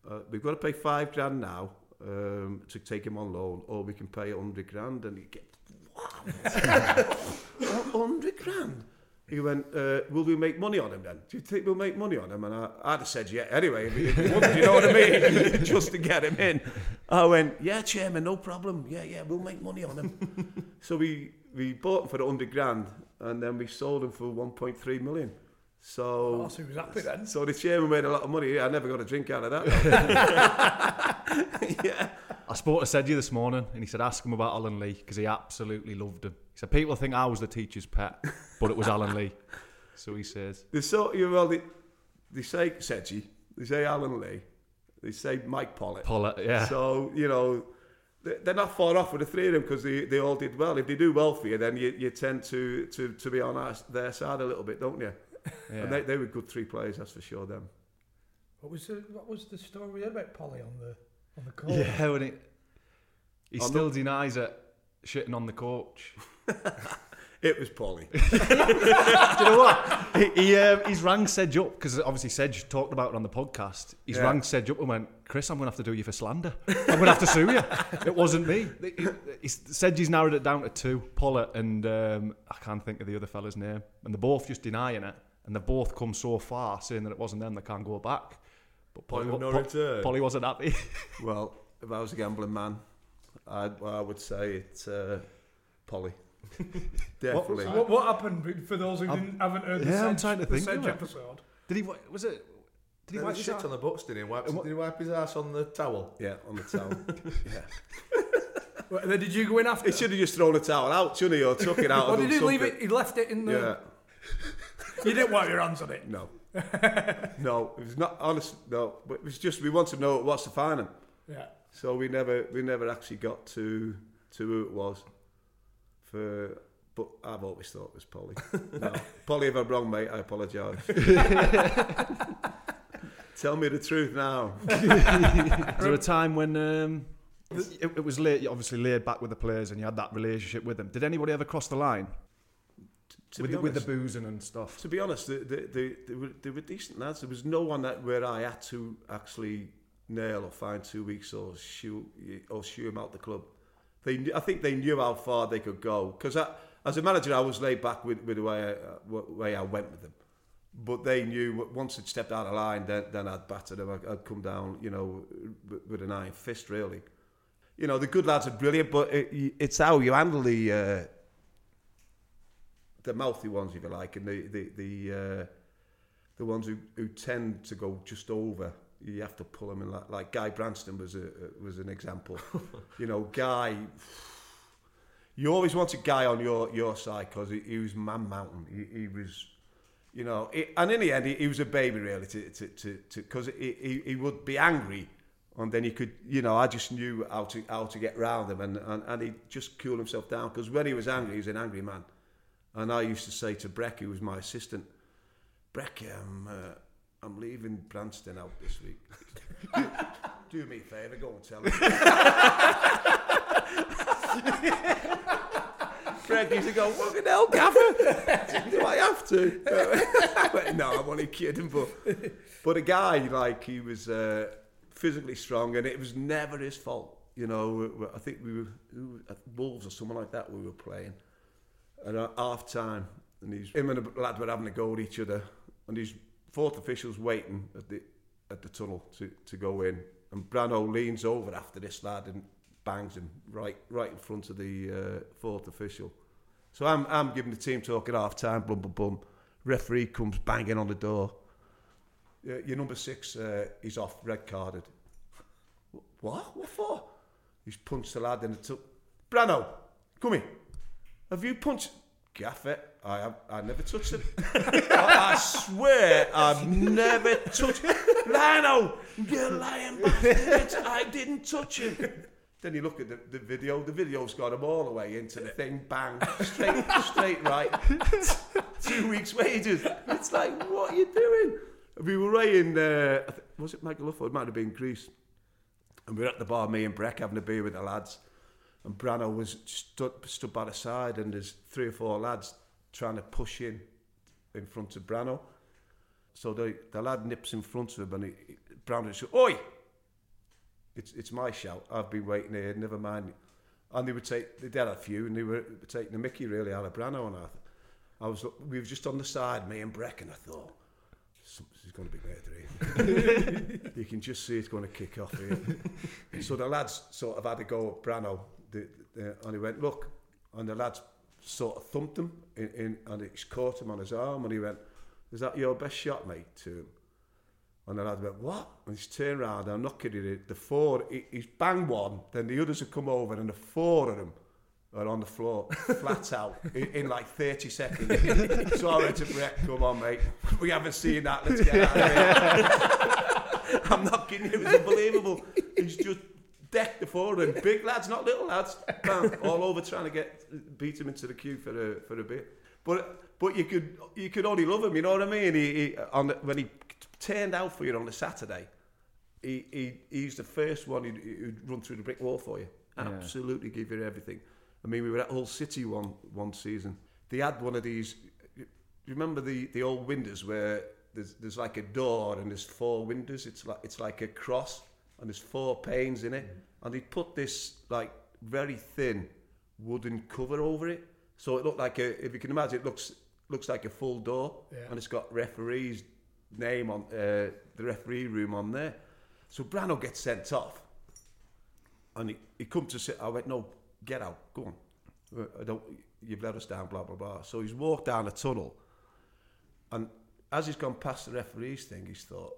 Uh, we've got to pay five grand now um, to take him on loan, or we can pay a hundred grand, and he get wow, a hundred grand. He went, uh, will we make money on him then? Do you think we'll make money on him? And I, I'd have said, yeah, anyway. If you know what I mean? Just to get him in. I went, yeah, chairman, no problem. Yeah, yeah, we'll make money on him. so we, we bought him for 100 grand and then we sold him for 1.3 million. So, oh, so he was happy then. So the chairman made a lot of money. I never got a drink out of that. yeah. I spoke to Sedgy this morning and he said, ask him about Alan Lee because he absolutely loved him. He said, people think I was the teacher's pet, but it was Alan Lee. So he says, They so you well they, they say Sedgy, they say Alan Lee, they say Mike Pollitt. Pollitt, yeah. So you know they- they're not far off with the three of them because they, they all did well. If they do well for you, then you, you tend to, to, to be on our, their side a little bit, don't you? Yeah. And they, they were good three players, that's for sure. Them. What was the what was the story about Polly on the on the call? Yeah, when it, he On still denies it, shitting on the coach. It was Polly. Do you know what? He, he, um, he's rang Sedge up because obviously Sedge talked about it on the podcast. He's Yeah. rang Sedge up and went, Chris, I'm going to have to do you for slander. I'm going to have to sue you. It wasn't me. He- He's, Sedge's narrowed it down to two, Pollitt and um, I can't think of the other fella's name. And they're both just denying it. And they've both come so far saying that it wasn't them, they can't go back. But Polly, Point of no Po- return. Polly wasn't happy. well, if I was a gambling man, I'd, I would say it's uh, Polly. Definitely. What, what happened for those who didn't, haven't heard the yeah, I'm trying to the think Sedge of it. episode? Did he, was it, did he He wipe his shit ass? on the books, didn't he? Wiped, And what- did he wipe his ass on the towel? Yeah, on the towel. yeah. Well, then did you go in after? He should have just thrown the towel out, shouldn't he, or took it out. or or did done he leave it? He left it in the. Yeah. You didn't wipe your hands on it. No. no, it was not honest. No, but it was just we wanted to know what's the final. Yeah. So we never we never actually got to to who it was. For but I've always thought it was Polly. No, Polly, if I'm wrong, mate, I apologise. Tell me the truth now. Was there a time when um, it, it was late, obviously laid back with the players and you had that relationship with them? Did anybody ever cross the line To with the, with the boozing and stuff? To be honest, they, they, they, they, were, they were decent lads. There was no one that where I had to actually nail or find two weeks or shoo or shoo him out the club. They, I think they knew how far they could go because as a manager, I was laid back with, with the way I, uh, way I went with them. But they knew once it stepped out of line, then, then I'd batter them. I'd, I'd come down, you know, with, with an iron fist, really. You know, the good lads are brilliant, but it, it's how you handle the uh, the mouthy ones, if you like, and the the the, uh, the ones who, who tend to go just over. You have to pull them in. Like, like Guy Branston was a was an example. you know, Guy. You always want a guy on your your side because he, he was man mountain. He, he was, you know, he, and in the end, he, he was a baby really. To to to because he, he he would be angry. And then he could, you know, I just knew how to how to get round him, and and, and he just cool himself down because when he was angry, he was an angry man. And I used to say to Breck, who was my assistant, Breck, I'm, uh, I'm leaving Branston out this week. do, me a favour, go and tell him. Breck used to go, fucking hell, Gaffer, do I have to? No, I'm only kidding. But, but a guy, like, he was uh, physically strong, and it was never his fault. You know, I think we were Wolves or someone like that we were playing and at half time, and he's him and the lad were having a go at each other, and these fourth officials waiting at the at the tunnel to, to go in, and Brano leans over after this lad and bangs him right right in front of the uh, fourth official. So I'm I'm giving the team talk at half time, bum bum bum. Referee comes banging on the door. Yeah, your number six, uh, he's off, red carded. What? What for? He's punched the lad in the tunnel. Brano, come here. Have you punched Gaffett? I have. I never touched him. I, I swear, I've never touched. Lino, you're lying bastard! I didn't touch him. Then you look at the, the video. The video's got him all the way into the thing. Bang, straight, straight right. Two weeks' wages. It's like, what are you doing? We were in. Uh, was it Michael It might have been Greece. And we were at the bar, me and Breck having a beer with the lads. And Brano was stood, stood by the side, and there's three or four lads trying to push in in front of Brano. So the, the lad nips in front of him, and he, Brano says, Oi! It's, it's my shout. I've been waiting here, never mind. And they would take, they did a few, and they were taking the mickey really out of Brano. And I, I was we were just on the side, me and Breck, and I thought. Something's going to be murder here. you can just see it's going to kick off here. so the lads sort of had to go at Brano, the, the, and he went, look, and the lads sort of thumped him, in, in, and he caught him on his arm, and he went, is that your best shot, mate, to him? And the lad went, what? And he's turned around, and I'm not kidding you, the four, he, he's banged one, then the others have come over, and the four of them are on the floor, flat out, in, in like 30 seconds. so I went to Breck, come on, mate, we haven't seen that, let's get out of here. I'm not kidding it was unbelievable. He's just decked the four of them, big lads, not little lads, bam, all over trying to get, beat him into the queue for a, for a bit. But but you could you could only love him, you know what I mean? He, he on the, when he turned out for you on the Saturday, he, he he's the first one who'd, who'd run through the brick wall for you. Absolutely give you everything. I mean, we were at Hull City one one season. They had one of these. You remember the the old windows where there's there's like a door and there's four windows. It's like it's like a cross and there's four panes in it. And they put this like very thin wooden cover over it, so it looked like a. If you can imagine, it looks looks like a full door, Yeah. and it's got referee's name on uh, the referee room on there. So Brano gets sent off, and he, he come to sit. I went, no, get out, go on. Uh, I don't. You've let us down, blah blah blah. So he's walked down a tunnel, and as he's gone past the referee's thing, he's thought,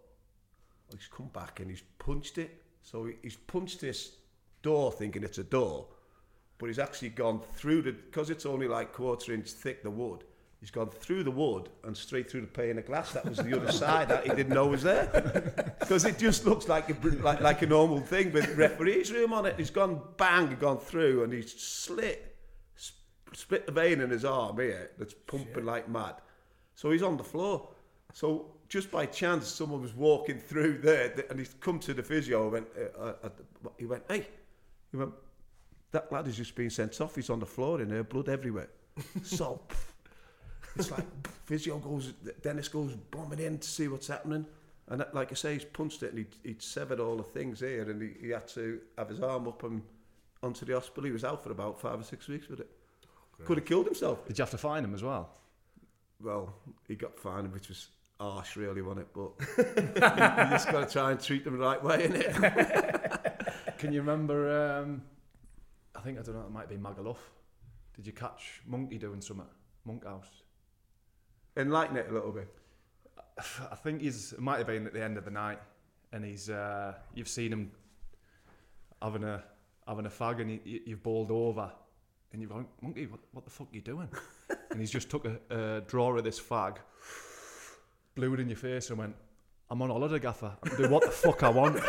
he's come back and he's punched it. So he's punched this door, thinking it's a door, but he's actually gone through the because it's only like quarter inch thick the wood. He's gone through the wood and straight through the pane of glass that was the other side that he didn't know was there. Because it just looks like a like, like a normal thing with referee's room on it. He's gone bang, gone through, and he's slit, sp- split the vein in his arm here that's pumping like mad. So he's on the floor. So just by chance, someone was walking through there, and he's come to the physio. And went, uh, uh, he went, hey, he went, that lad has just been sent off. He's on the floor in there, blood everywhere. so it's like physio goes, Dennis goes bombing in to see what's happening. And that, like I say, he's punched it and he'd, he'd severed all the things here and he, he had to have his arm up and onto the hospital. He was out for about five or six weeks with it. Could have killed himself. Did you have to find him as well? Well, he got fined, which was harsh, really, wasn't it? But you just got to try and treat them the right way, innit? Can you remember? Um, I think I don't know. It might be Magaluf. Did you catch Monkey doing something? Monk House. Enlighten it a little bit. I think he's it might have been at the end of the night, and he's uh, you've seen him having a having a fag, and he, you've bowled over, and you've gone, monkey, what, what the fuck are you doing? and he's just took a, a drawer of this fag, blew it in your face, and went, I'm on holiday, gaffer. I can do what the fuck I want.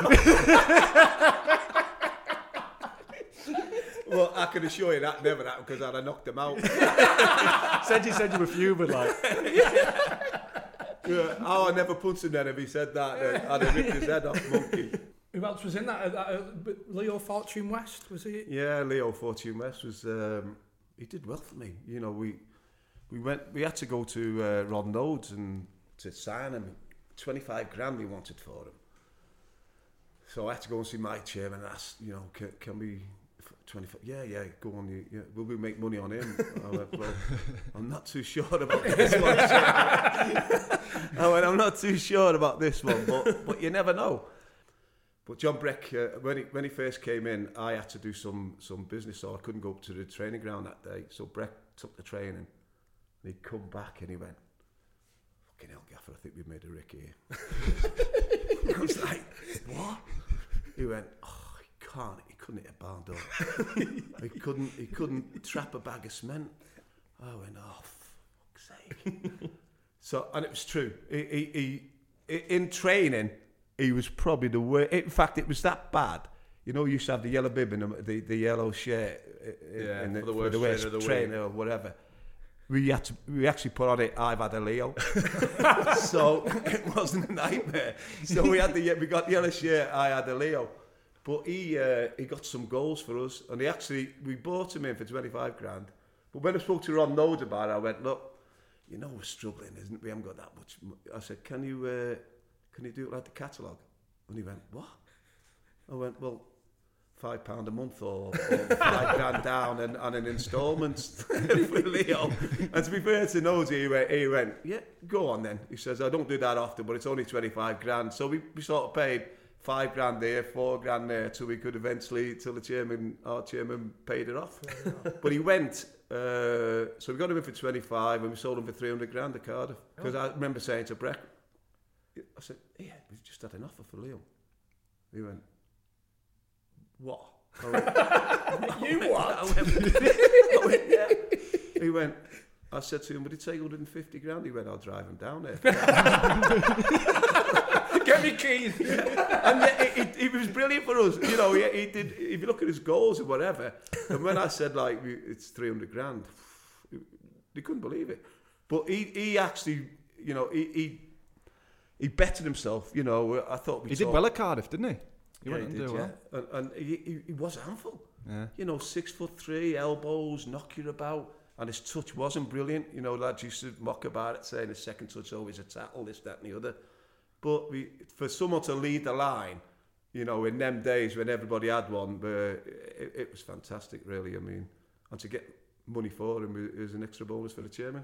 Well, I can assure you that never happened because I'd have knocked him out. said you said you were fuming, like. Yeah. Oh, I never punched him then if he said that. Then I'd have ripped his head off, monkey. Who else was in that? Uh, uh, Leo Fortune West, was he? Yeah, Leo Fortune West was. Um, he did well for me. You know, we we went. We had to go to uh, Ron Noades and to sign him. Twenty five grand we wanted for him. So I had to go and see my chairman and ask, you know, can, can we. 25, yeah, yeah, go on. You, yeah. Will we make money on him? I went, well, I'm not too sure about this one. chairman." I went, I'm not too sure about this one, but but you never know. But John Breck, uh, when he when he first came in, I had to do some some business, so I couldn't go up to the training ground that day. So Breck took the training, and he'd come back and he went, "Fucking hell, Gaffer, I think we've made a rick here." I was like, "What?" He went, "Oh, he can't. He couldn't hit a barn door. he couldn't. He couldn't trap a bag of cement." I went, "Oh, fuck's sake." So, and it was true. He, he, he, in training, he was probably the worst. In fact, it was that bad. You know, you used to have the yellow bib and the, the, the yellow shirt uh, i- i- Yeah, in for the worst trainer of the week. trainer or whatever. We had to, we actually put on it. I've had a Leo, so it wasn't a nightmare. So we had the we got the yellow shirt. I had a Leo, but he uh, he got some goals for us, and he actually we bought him in for twenty five grand. But when I spoke to Ron Noades about it, I went, look, you know we're struggling, isn't we? We haven't got that much. I said, can you uh, can you do it like the catalogue? And he went, what? I went, well, five pound a month or, or five grand down and, and an instalment for Leo. And to be fair to Nosy, he went, he went, yeah, go on then. He says, I don't do that often, but it's only 25 grand. So we, we sort of paid five grand there, four grand there, till we could eventually, till the chairman, our chairman paid it off. but he went, uh, so we got him in for 25 and we sold him for 300 grand at Cardiff. Because I remember saying to Breck, I said, yeah, we've just had an offer for Leo. He went, what? I went, you what? I went, I went, yeah. He went, I said to him, would he take 150 grand? He went, I'll drive him down there. Get me keys. and yeah, it, it, it was brilliant for us. You know, he, he did. If you look at his goals or whatever, and when I said like it's three hundred grand, they couldn't believe it. But he, he actually, you know, he, he he bettered himself. You know, I thought we He did well at Cardiff, didn't he? He yeah, went he and did, do yeah. well. And, and he, he, he was a handful. Yeah. You know, six foot three, elbows, knock you about. And his touch wasn't brilliant. You know, lads used to mock about it, saying his second touch always a tackle, this, that, and the other. But we, for someone to lead the line, you know, in them days when everybody had one, uh, it, it was fantastic, really. I mean, and to get money for him is an extra bonus for the chairman.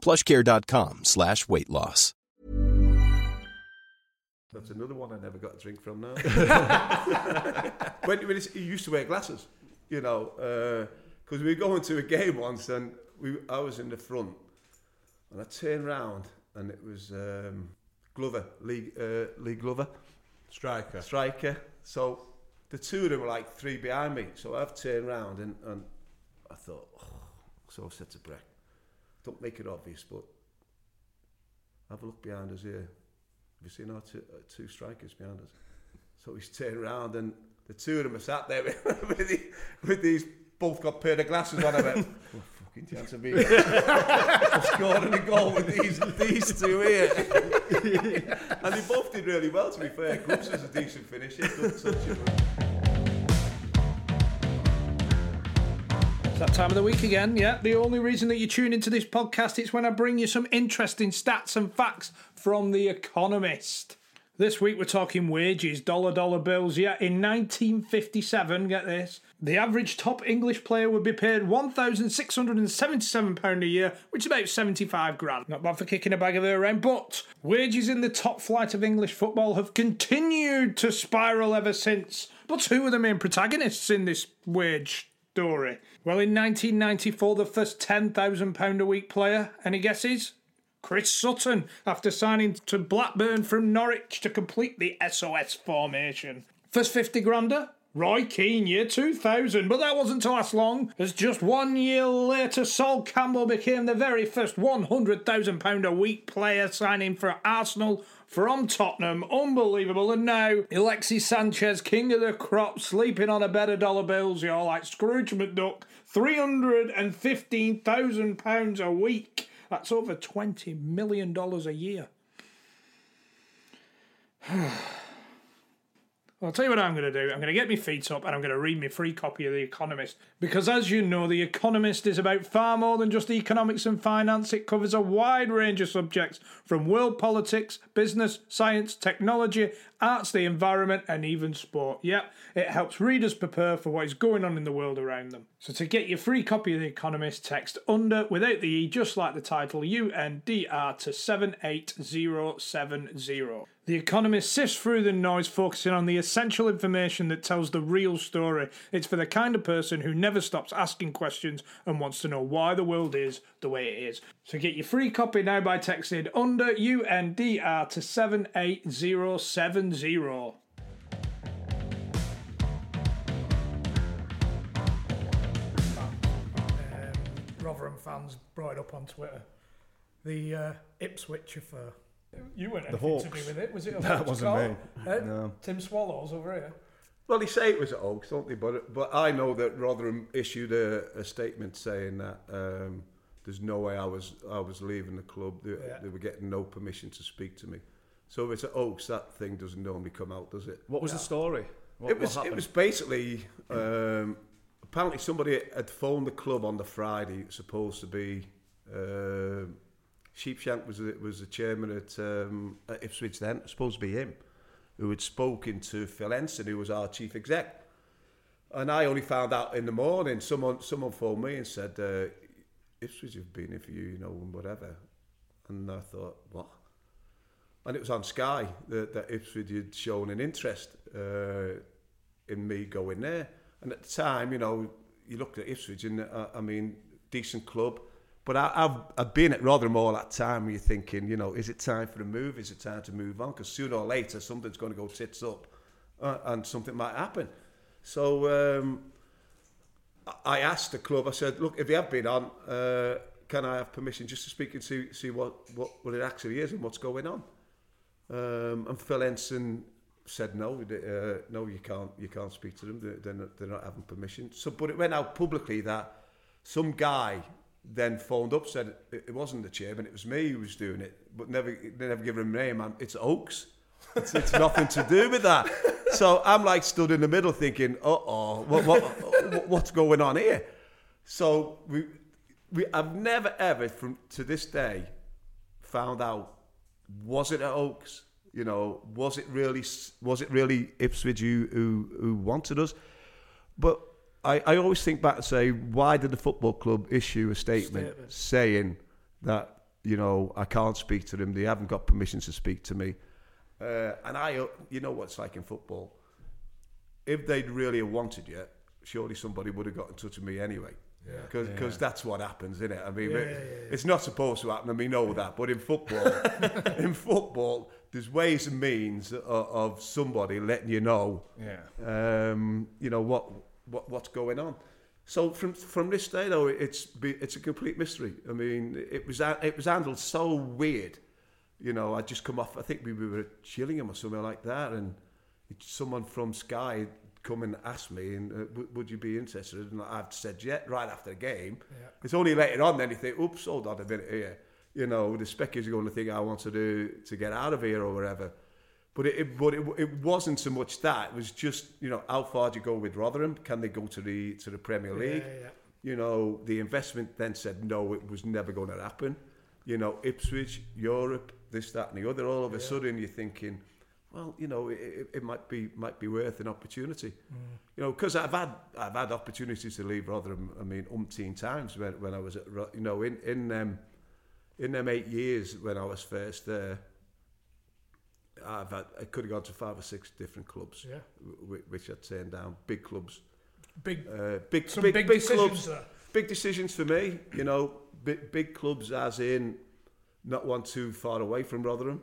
plushcare.com slash weight loss. That's another one I never got a drink from now. when, when it's, he used to wear glasses, you know, because we were going to a game once and we, I was in the front and I turned round and it was um, Glover, Lee, uh, Lee Glover, Striker. striker. So the two of them were like three behind me. So I've turned round and, and I thought, oh. so I said to Breck, don't make it obvious, but have a look behind us here. Have you seen our two, uh, two strikers behind us? So he's turned around and the two of them are sat there with, the, with these, both got pair of glasses on. I went, oh, fucking chance of me scoring a goal with these, these two here. and they both did really well, to be fair. Cooks was a decent finisher. That time of the week again, yeah. The only reason that you tune into this podcast is when I bring you some interesting stats and facts from The Economist. This week we're talking wages, dollar dollar bills. Yeah, in 1957, get this, the average top English player would be paid £1,677 a year, which is about 75 grand. Not bad for kicking a bag of air around, but wages in the top flight of English football have continued to spiral ever since. But who are the main protagonists in this wage story? Well, in 1994, the first £10,000 a week player, any guesses? Chris Sutton, after signing to Blackburn from Norwich to complete the SOS formation. First 50 grander? Roy Keane, year 2000, but that wasn't to last long, as just one year later, Sol Campbell became the very first £100,000 a week player signing for Arsenal from Tottenham. Unbelievable. And now, Alexis Sanchez, king of the crop, sleeping on a bed of dollar bills, you're like Scrooge McDuck, £315,000 a week. That's over $20 million a year. I'll tell you what I'm going to do. I'm going to get my feet up and I'm going to read my free copy of The Economist. Because as you know, The Economist is about far more than just economics and finance. It covers a wide range of subjects from world politics, business, science, technology, arts, the environment, and even sport. Yep, it helps readers prepare for what is going on in the world around them. So to get your free copy of The Economist, text under without the E, just like the title, UNDR to 78070. The Economist sifts through the noise, focusing on the essential information that tells the real story. It's for the kind of person who never stops asking questions and wants to know why the world is the way it is. So get your free copy now by texting under UNDR to 78070. Rotherham fans brought it up on Twitter. The uh, Ipswich affair. You weren't anything to do Hawks. with it, was it? a That Hawks wasn't call? me. Eh? No. Tim Swallows over here. Well, they say it was at Oaks, don't they? But but I know that Rotherham issued a, a statement saying that um, there's no way I was I was leaving the club. They, Yeah. they were getting no permission to speak to me. So if it's at Oaks, that thing doesn't normally come out, does it? What was the story? What, it was what it happened? was basically um, apparently somebody had phoned the club on the Friday. It was supposed to be uh, Sheepshank was the, was the chairman at, um, at Ipswich then. Supposed to be him who had spoken to Phil Henson, who was our chief exec. And I only found out in the morning. Someone someone phoned me and said, uh, "Ipswich have been in for you, you know, and whatever." And I thought, what? And it was on Sky that, that Ipswich had shown an interest uh, in me going there. And at the time, you know, you looked at Ipswich and, uh, I mean, decent club. But I, I've, I've been at Rotherham all that time where you're thinking, you know, is it time for a move? Is it time to move on? Because sooner or later, something's going to go tits up uh, and something might happen. So um, I- I asked the club, I said, look, if you have been on, uh, can I have permission just to speak and see, see what, what, what it actually is and what's going on? Um, and Phil Henson said no, uh, no, you can't, you can't speak to them. They're, they're, not, they're not having permission. So, but it went out publicly that some guy then phoned up, said it, it wasn't the chairman, it was me who was doing it, but never, they never given him a name. And it's Oaks. It's, it's nothing to do with that. So I'm like stood in the middle thinking, uh oh, what, what, what's going on here? So we, we, I've never ever, from to this day, found out was it at Oaks? You know, was it really was it really Ipswich who who, who wanted us? But I, I always think back and say, why did the football club issue a statement, Statement. saying that you know I can't speak to them, they haven't got permission to speak to me, uh, and I, uh, you know what it's like in football. If they'd really have wanted you, surely somebody would have got in touch with me anyway. Because that's what happens, isn't it? I mean, Yeah, it- yeah, yeah. it's not supposed to happen, and we know that. But in football, in football, there's ways and means of, of somebody letting you know, Yeah. um, you know what, what, what's going on. So from from this day though, it's it's a complete mystery. I mean, it was it was handled so weird. You know, I just come off. I think we were at Chillingham or something like that, and someone from Sky come and asked me, and uh, w- would you be interested? And I've said yeah, right after the game. Yeah. It's only later on then you think, oops, hold on a minute here. You know, the speculator's going to think I want to do to get out of here or whatever. But it, it but it, it wasn't so much that. It was just you know how far do you go with Rotherham? Can they go to the to the Premier League? Yeah, yeah. You know, the investment then said no, it was never going to happen. You know, Ipswich, Europe, this, that, and the other. All of a sudden, you're thinking, well, you know, it, it, might be might be worth an opportunity. You know, because I've had I've had opportunities to leave Rotherham. I mean, umpteen times when when I was at you know in in um, in them eight years when I was first there. I've had, I could have gone to five or six different clubs, Yeah. w- which I'd turned down. Big clubs, Big, uh, big, big, big, big, decisions clubs. there. Big decisions for me, you know. Big, big clubs, as in not one too far away from Rotherham.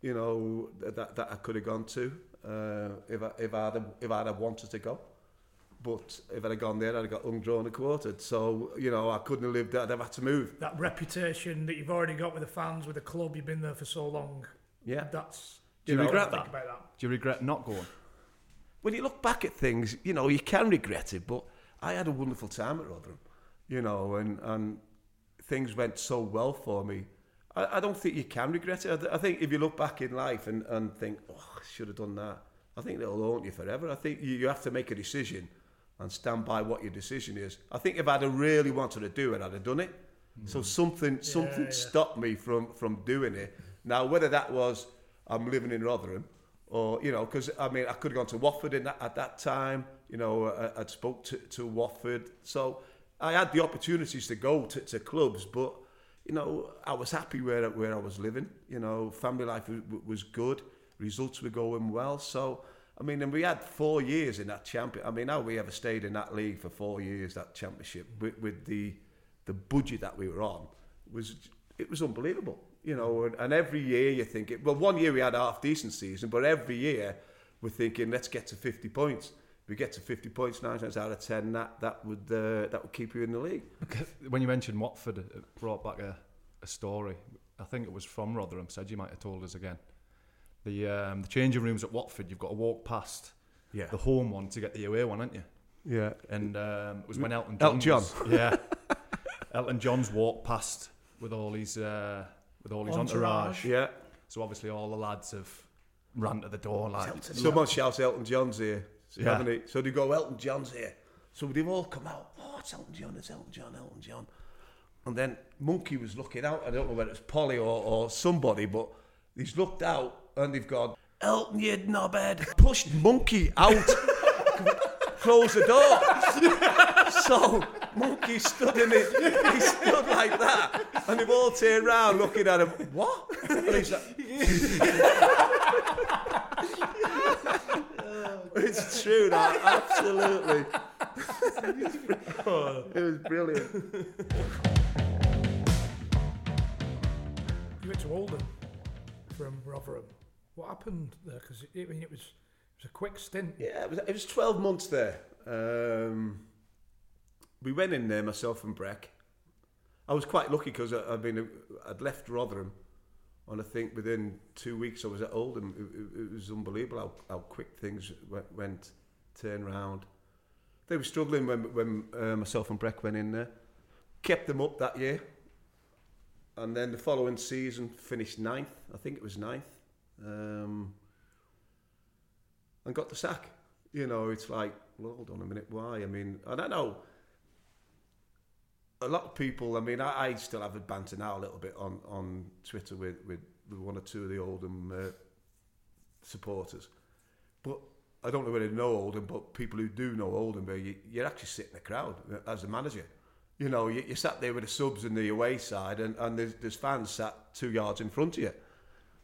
You know that that I could have gone to uh, if I if I'd have, if I'd have wanted to go. But if I'd have gone there, I'd have got undrawn and quartered. So you know I couldn't have lived. I'd have had to move. That reputation that you've already got with the fans, with the club, you've been there for so long. Yeah. That's. Do you know, regret that? about that. Do you regret not going? when you look back at things, you know, you can regret it, but I had a wonderful time at Rotherham, you know, and, and things went so well for me. I, I don't think you can regret it. I, I think if you look back in life and, and think, oh, I should have done that, I think it'll haunt you forever. I think you, you have to make a decision and stand by what your decision is. I think if I'd have really wanted to do it, I'd have done it. So hmm. something something yeah. stopped me from, from doing it. Now, whether that was I'm living in Rotherham, or you know, because I mean, I could have gone to Watford in that, at that time. You know, I, I'd spoke to, to Watford, so I had the opportunities to go to, to clubs, but you know, I was happy where where I was living. You know, family life was, was good, results were going well. So I mean, and we had four years in that champion. I mean, how we ever stayed in that league for four years, that championship, with, with the the budget that we were on, was it was unbelievable. You know, and, and every year you think it. Well, one year we had a half decent season, but every year we're thinking, let's get to 50 points. If we get to 50 points nine times out of 10, that that would uh, that would keep you in the league. When you mentioned Watford, it brought back a, a story. I think it was from Rotherham. Said you might have told us again. The um, the changing rooms at Watford, you've got to walk past Yeah. the home one to get the away one, aren't you? Yeah. And um, it was when Elton Elton John. John. was- yeah. Elton John's walked past with all his uh, with all his entourage. Entourage. Yeah. So obviously all the lads have ran to the door like. Someone shouts Elton John's here, Yeah. haven't they? So they go, Elton John's here. So they've all come out. Oh, it's Elton John, it's Elton John, Elton John. And then Monkey was looking out. I don't know whether it's Polly or, or somebody, but he's looked out and they've gone, Elton, you knobhead. Pushed Monkey out. Close the door. so Monkey stood in it. He stood like that. And they've all turned around looking at him. What? And he's like, It's true, that absolutely. it was brilliant. You went to Oldham from Rotherham. What happened there? Because I mean, it was it was a quick stint. Yeah, it was, it was 12 months there. Um, we went in there, myself and Breck. I was quite lucky because I'd been I'd left Rotherham, and I think within two weeks I was at Oldham. It, it, it was unbelievable how, how quick things went, went turned round. They were struggling when when uh, myself and Breck went in there. Kept them up that year, and then the following season finished ninth. I think it was ninth. Um, and got the sack. You know, it's like, well, hold on a minute, why? I mean, I don't know. A lot of people, I mean, I, I still have a banter now a little bit on, on Twitter with, with, with one or two of the Oldham uh, supporters. But I don't know whether they know Oldham, but people who do know Oldham, you, you're actually sitting in the crowd as a manager. You know, you, you sat there with the subs in the away side, and, and there's, there's fans sat two yards in front of you.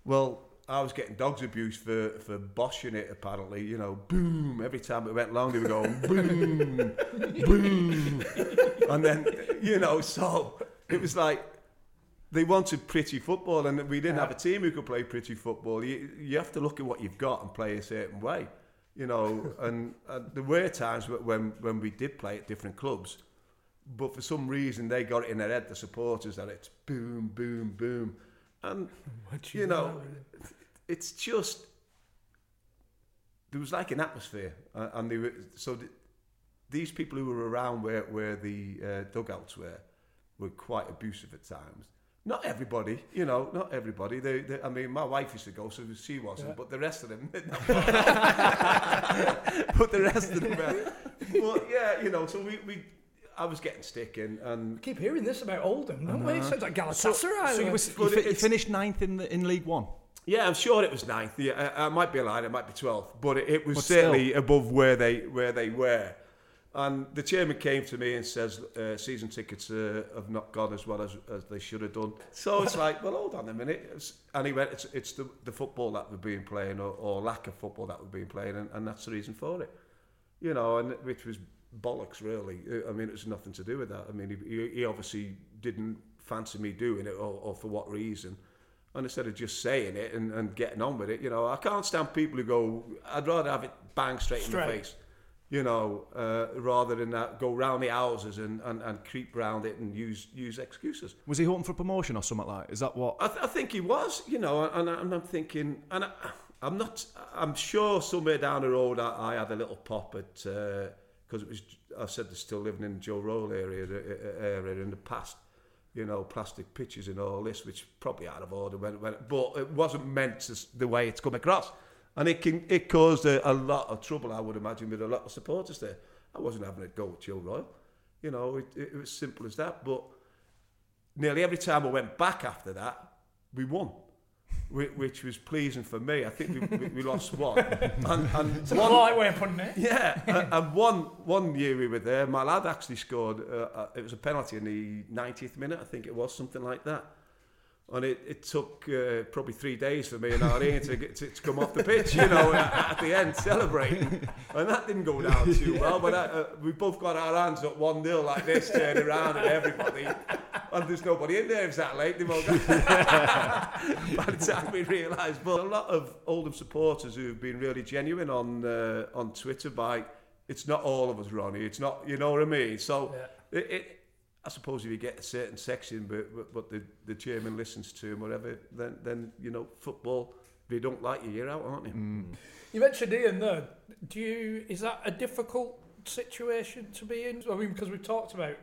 Well, I was getting dogs abuse for, for boshing it, apparently. You know, boom. Every time it went long, they were going boom, boom. And then, you know, so it was like they wanted pretty football, and we didn't have a team who could play pretty football. You, you have to look at what you've got and play a certain way, you know. and, and there were times when, when we did play at different clubs, but for some reason they got it in their head, the supporters, that it's boom, boom, boom. And, you know, it's just there was like an atmosphere, uh, and they were so th- these people who were around where where the uh, dugouts were were quite abusive at times. Not everybody, you know, not everybody. They, they, I mean, my wife used to go, so she wasn't, but the rest of them, but the rest of them, were. but yeah, you know, so we, we I was getting stick in, and keep hearing this about Oldham, don't we? It sounds like Galatasaray. So you, was, you, But fi- you finished ninth in the in League One. Yeah, I'm sure it was ninth. Yeah, I, I might be lying. It might be twelfth, but it, it was But certainly above where they where they were. And the chairman came to me and says, uh, "Season tickets uh, have not gone as well as, as they should have done." So it's like, well, hold on a minute. And he went, "It's, it's the, the football that we've been playing, or, or lack of football that we've been playing, and, and that's the reason for it." You know, and which was bollocks, really. I mean, it was nothing to do with that. I mean, he, he obviously didn't fancy me doing it, or, or for what reason. And instead of just saying it and, and getting on with it, you know, I can't stand people who go, I'd rather have it bang straight, in the face, you know, uh, rather than that, go round the houses and, and, and creep round it and use use excuses. Was he hoping for promotion or something like? Is that what? I, th- I think he was, you know, and, and I'm thinking, and I, I'm not, I'm sure somewhere down the road I, I had a little pop at, because it was, I said they're still living in Joe Royle area, uh, area in the past, you know, plastic pitches and all this, which probably out of order when, when but it wasn't meant to, the way it's come across. And it can, it caused a, a lot of trouble, I would imagine, with a lot of supporters there. I wasn't having a go with Joe Royle. You know, it, it was simple as that. But nearly every time I went back after that, we won, which, which was pleasing for me. I think we, we, we lost one. And, and It's a one, polite way of putting it. yeah, and, and one one year we were there, my lad actually scored. Uh, uh, it was a penalty in the 90th minute, I think it was something like that. And it, it took uh, probably three days for me and Irene to, get, to, to come off the pitch, you know, at, at the end celebrating. And that didn't go down too well, but uh, uh, we both got our hands up 1 0 like this, turning around and everybody. And there's nobody in there, it's that late. They've all got by the time we realised. But a lot of Oldham supporters who've been really genuine on uh, on Twitter by, it's not all of us, Ronnie. It's not, you know what I mean? So it, it, I suppose if you get a certain section, but but, but the, the chairman listens to him, whatever, then then you know football they don't like you, you're out, aren't you? You mentioned Ian there. Do you is that a difficult situation to be in? I mean, because we've talked about,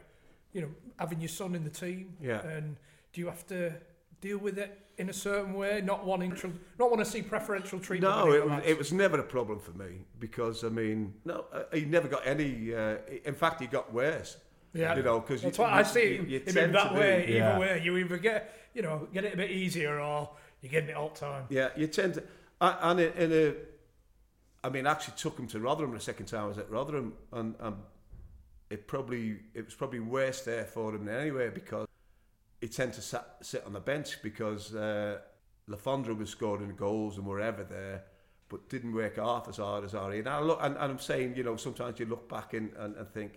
you know, having your son in the team. Yeah. And do you have to deal with it in a certain way? Not wanting to, not want to see preferential treatment. No, it was, it was never a problem for me because I mean, no, uh, he never got any. Uh, in fact, he got worse. Yeah. you know, because That's what I see. You, you him in tend that to be- way, Yeah. either way, you either get, you know, get it a bit easier or you're getting it all the time. Yeah, you tend to, a- and in, in a, I mean, I actually took him to Rotherham the second time I was at Rotherham, and, and it probably it was probably worse there for him anyway because he tended to sat, sit on the bench because uh, Le Fondre was scoring goals and wherever there, but didn't work half as hard as Ari. And I look, and, and I'm saying, you know, sometimes you look back and, and, and think,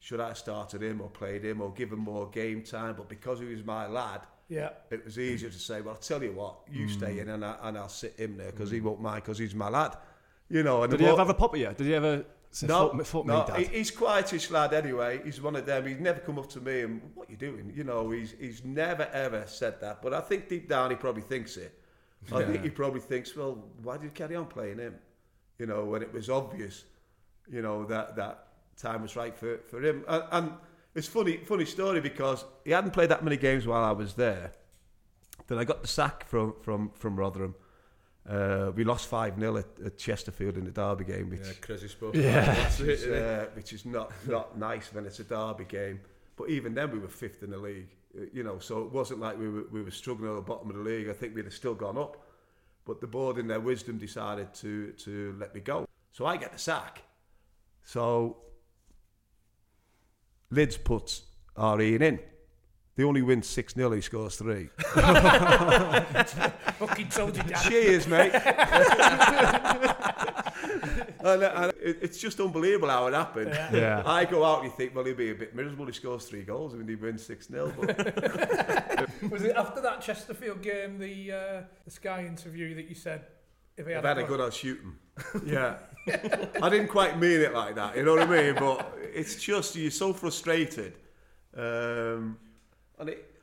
should I have started him or played him or given more game time? But because he was my lad, Yeah. it was easier to say, well, I'll tell you what, you hmm. stay in and, I, and I'll sit him there because he hmm. won't mind because he's my lad. You know, and Did the he ever have a pop at you? Did he ever say, no, fuck, fuck no, me, Dad? he- he's quietish lad anyway. He's one of them. He's never come up to me and what are you doing? You know, he's he's never ever said that. But I think deep down he probably thinks it. I think he probably thinks, well, why did you carry on playing him? You know, when it was obvious, you know that that time was right for for him. And, and it's funny funny story because he hadn't played that many games while I was there. Then I got the sack from from from Rotherham. Uh, we lost 5 0 at, at Chesterfield in the Derby game, which Yeah, crazy stuff. Yeah. Which it, is, innit? uh, which is not not nice when it's a derby game. But even then, we were fifth in the league, uh, you know. So it wasn't like we were we were struggling at the bottom of the league. I think we'd have still gone up, but the board, in their wisdom, decided to to let me go. So I get the sack. So Lids puts RE in. They only win 6 0, he scores three. Fucking told you, Dad. Cheers, mate. and, and it, it's just unbelievable how it happened. Yeah. I go out and you think, well, he'll be a bit miserable. He scores three goals and he wins 6 0. But Was it after that Chesterfield game, the uh, the Sky interview that you said if he I've had, had a good I'll shoot him. Yeah. I didn't quite mean it like that, you know what I mean? But it's just, you're so frustrated. Um, and it,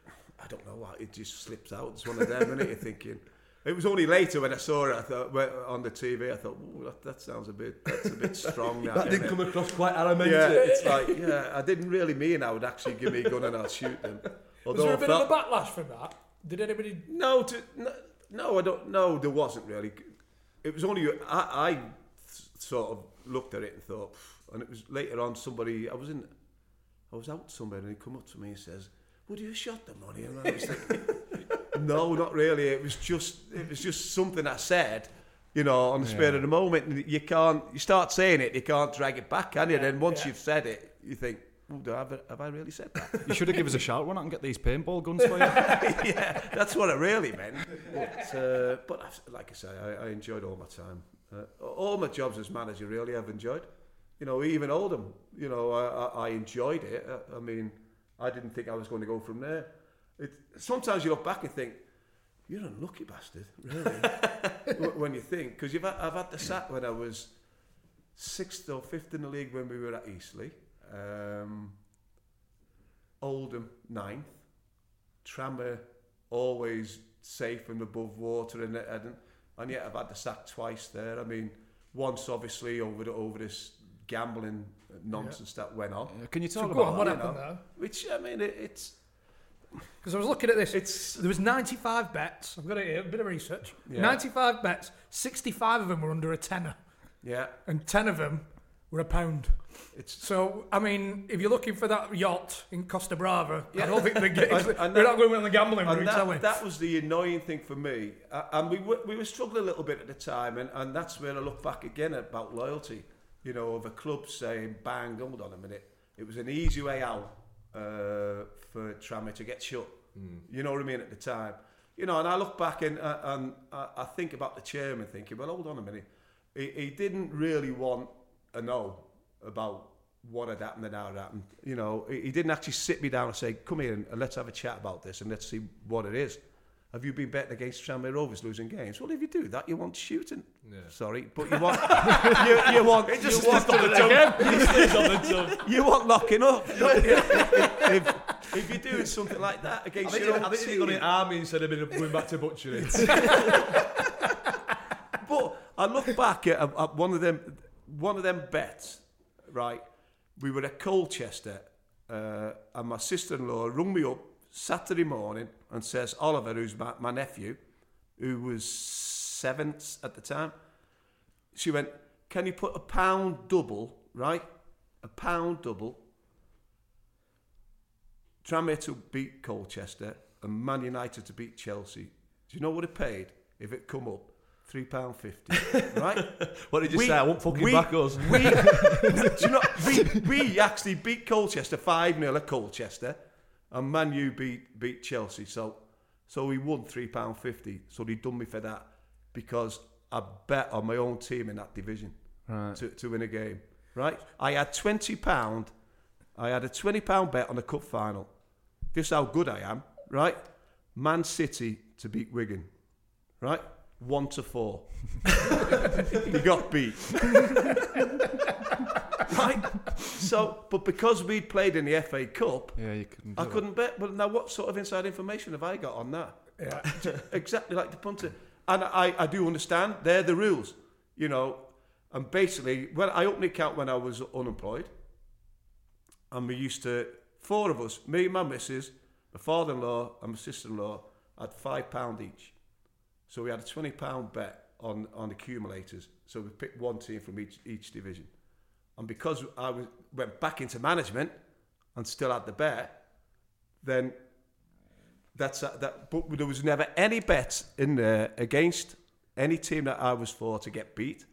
I don't know why, it just slips out. It's one of them, isn't it? You're thinking. It was only later when I saw it, I thought, on the TV, I thought, "Ooh, that, that sounds a bit, that's a bit strong now. That didn't come across quite animated. Yeah, it's like, yeah, I didn't really mean I would actually give me a gun and I'll shoot them. Was there a bit felt- of a backlash from that? Did anybody? no, to, no, no, I don't. No, there wasn't really. It was only I, I sort of looked at it and thought, and it was later on somebody I was in, I was out somewhere and he come up to me and says, "Would you have shot the money?" And I was thinking, "No, not really. It was just it was just something I said." You know, on the spur of the moment, and you can't. You start saying it, you can't drag it back, can you? then once you've said it, you think, oh, do I have, have I really said that? You should have given us a shout when I can get these paintball guns for you. yeah, that's what it really meant. But, uh, but like I say, I, I enjoyed all my time. Uh, all my jobs as manager, really, I've enjoyed. You know, even Oldham, you know, I, I, enjoyed it. I, I mean, I didn't think I was going to go from there. It, sometimes you look back and think, you're an unlucky bastard, really, when you think. Because you've I've had the sack when I was sixth or fifth in the league when we were at Eastleigh. Um, Oldham ninth. Tranmere always safe and above water in it, and, and yet I've had the sack twice there. I mean, once obviously over the, over this gambling nonsense that went on, Can you So talk go about on, what that? you happened know. there? which I mean it, it's Because I was looking at this. It's- there was 95 bets. I've got it here. A bit of research. Yeah. 95 bets. 65 of them were under a tenner, yeah, and 10 of them were a pound. it's So I mean, if you're looking for that yacht in Costa Brava, I don't think they're, getting, And- and they're that- not going on the gambling route, and are we? that, that was the annoying thing for me. Uh, and we were, we were struggling a little bit at the time, and, and that's where I look back again about loyalty. You know, of a club saying, bang, hold on a minute. It was an easy way out uh, for Tranmere to get shut. You know what I mean at the time. You know, and I look back and, uh, and I, I think about the chairman thinking, well, hold on a minute. He, he didn't really want a no about what had happened and how it happened. You know, he, he didn't actually sit me down and say, come here and, and let's have a chat about this and let's see what it is. Have you been betting against Tranmere Rovers losing games? Well, if you do that, you want shooting. Sorry, but you want you, you want you want you want locking up. if, if you're doing something like that I against think, your I own think you're team, going to army instead of going back to butchery. I look back at, at one of them, one of them bets, right? We were at Colchester, uh, and my sister-in-law rung me up Saturday morning and says, Oliver, who's my, my nephew, who was seven at the time, she went, can you put a pound double, right? A pound double. Tranmere to beat Colchester and Man United to beat Chelsea. Do you know what it paid if it come up? Three pound fifty, right? What did you say? I won't fucking we, back us. We, you know, we, we actually beat Colchester 5 0 at Colchester, and Man U beat, beat Chelsea. So so we won £3.50. So they done me for that because I bet on my own team in that division Right. to, to win a game. Right? I had £20. I had a £20 bet on the cup final. This is how good I am. Right? Man City to beat Wigan. Right? One to four. you got beat. right? So, but because we'd played in the FA Cup, Yeah, you couldn't. Do I that. couldn't bet. Well, now what sort of inside information have I got on that? Yeah. exactly like the punter. And I, I do understand they're the rules, you know. And basically, when I opened the account when I was unemployed, and we used to four of us, me, my missus, my father-in-law, and my sister-in-law, had five pound each. So we had a twenty pound bet on on accumulators. So we picked one team from each each division. And because I was, went back into management and still had the bet, then that's that. But there was never any bets in there against any team that I was for to get beat.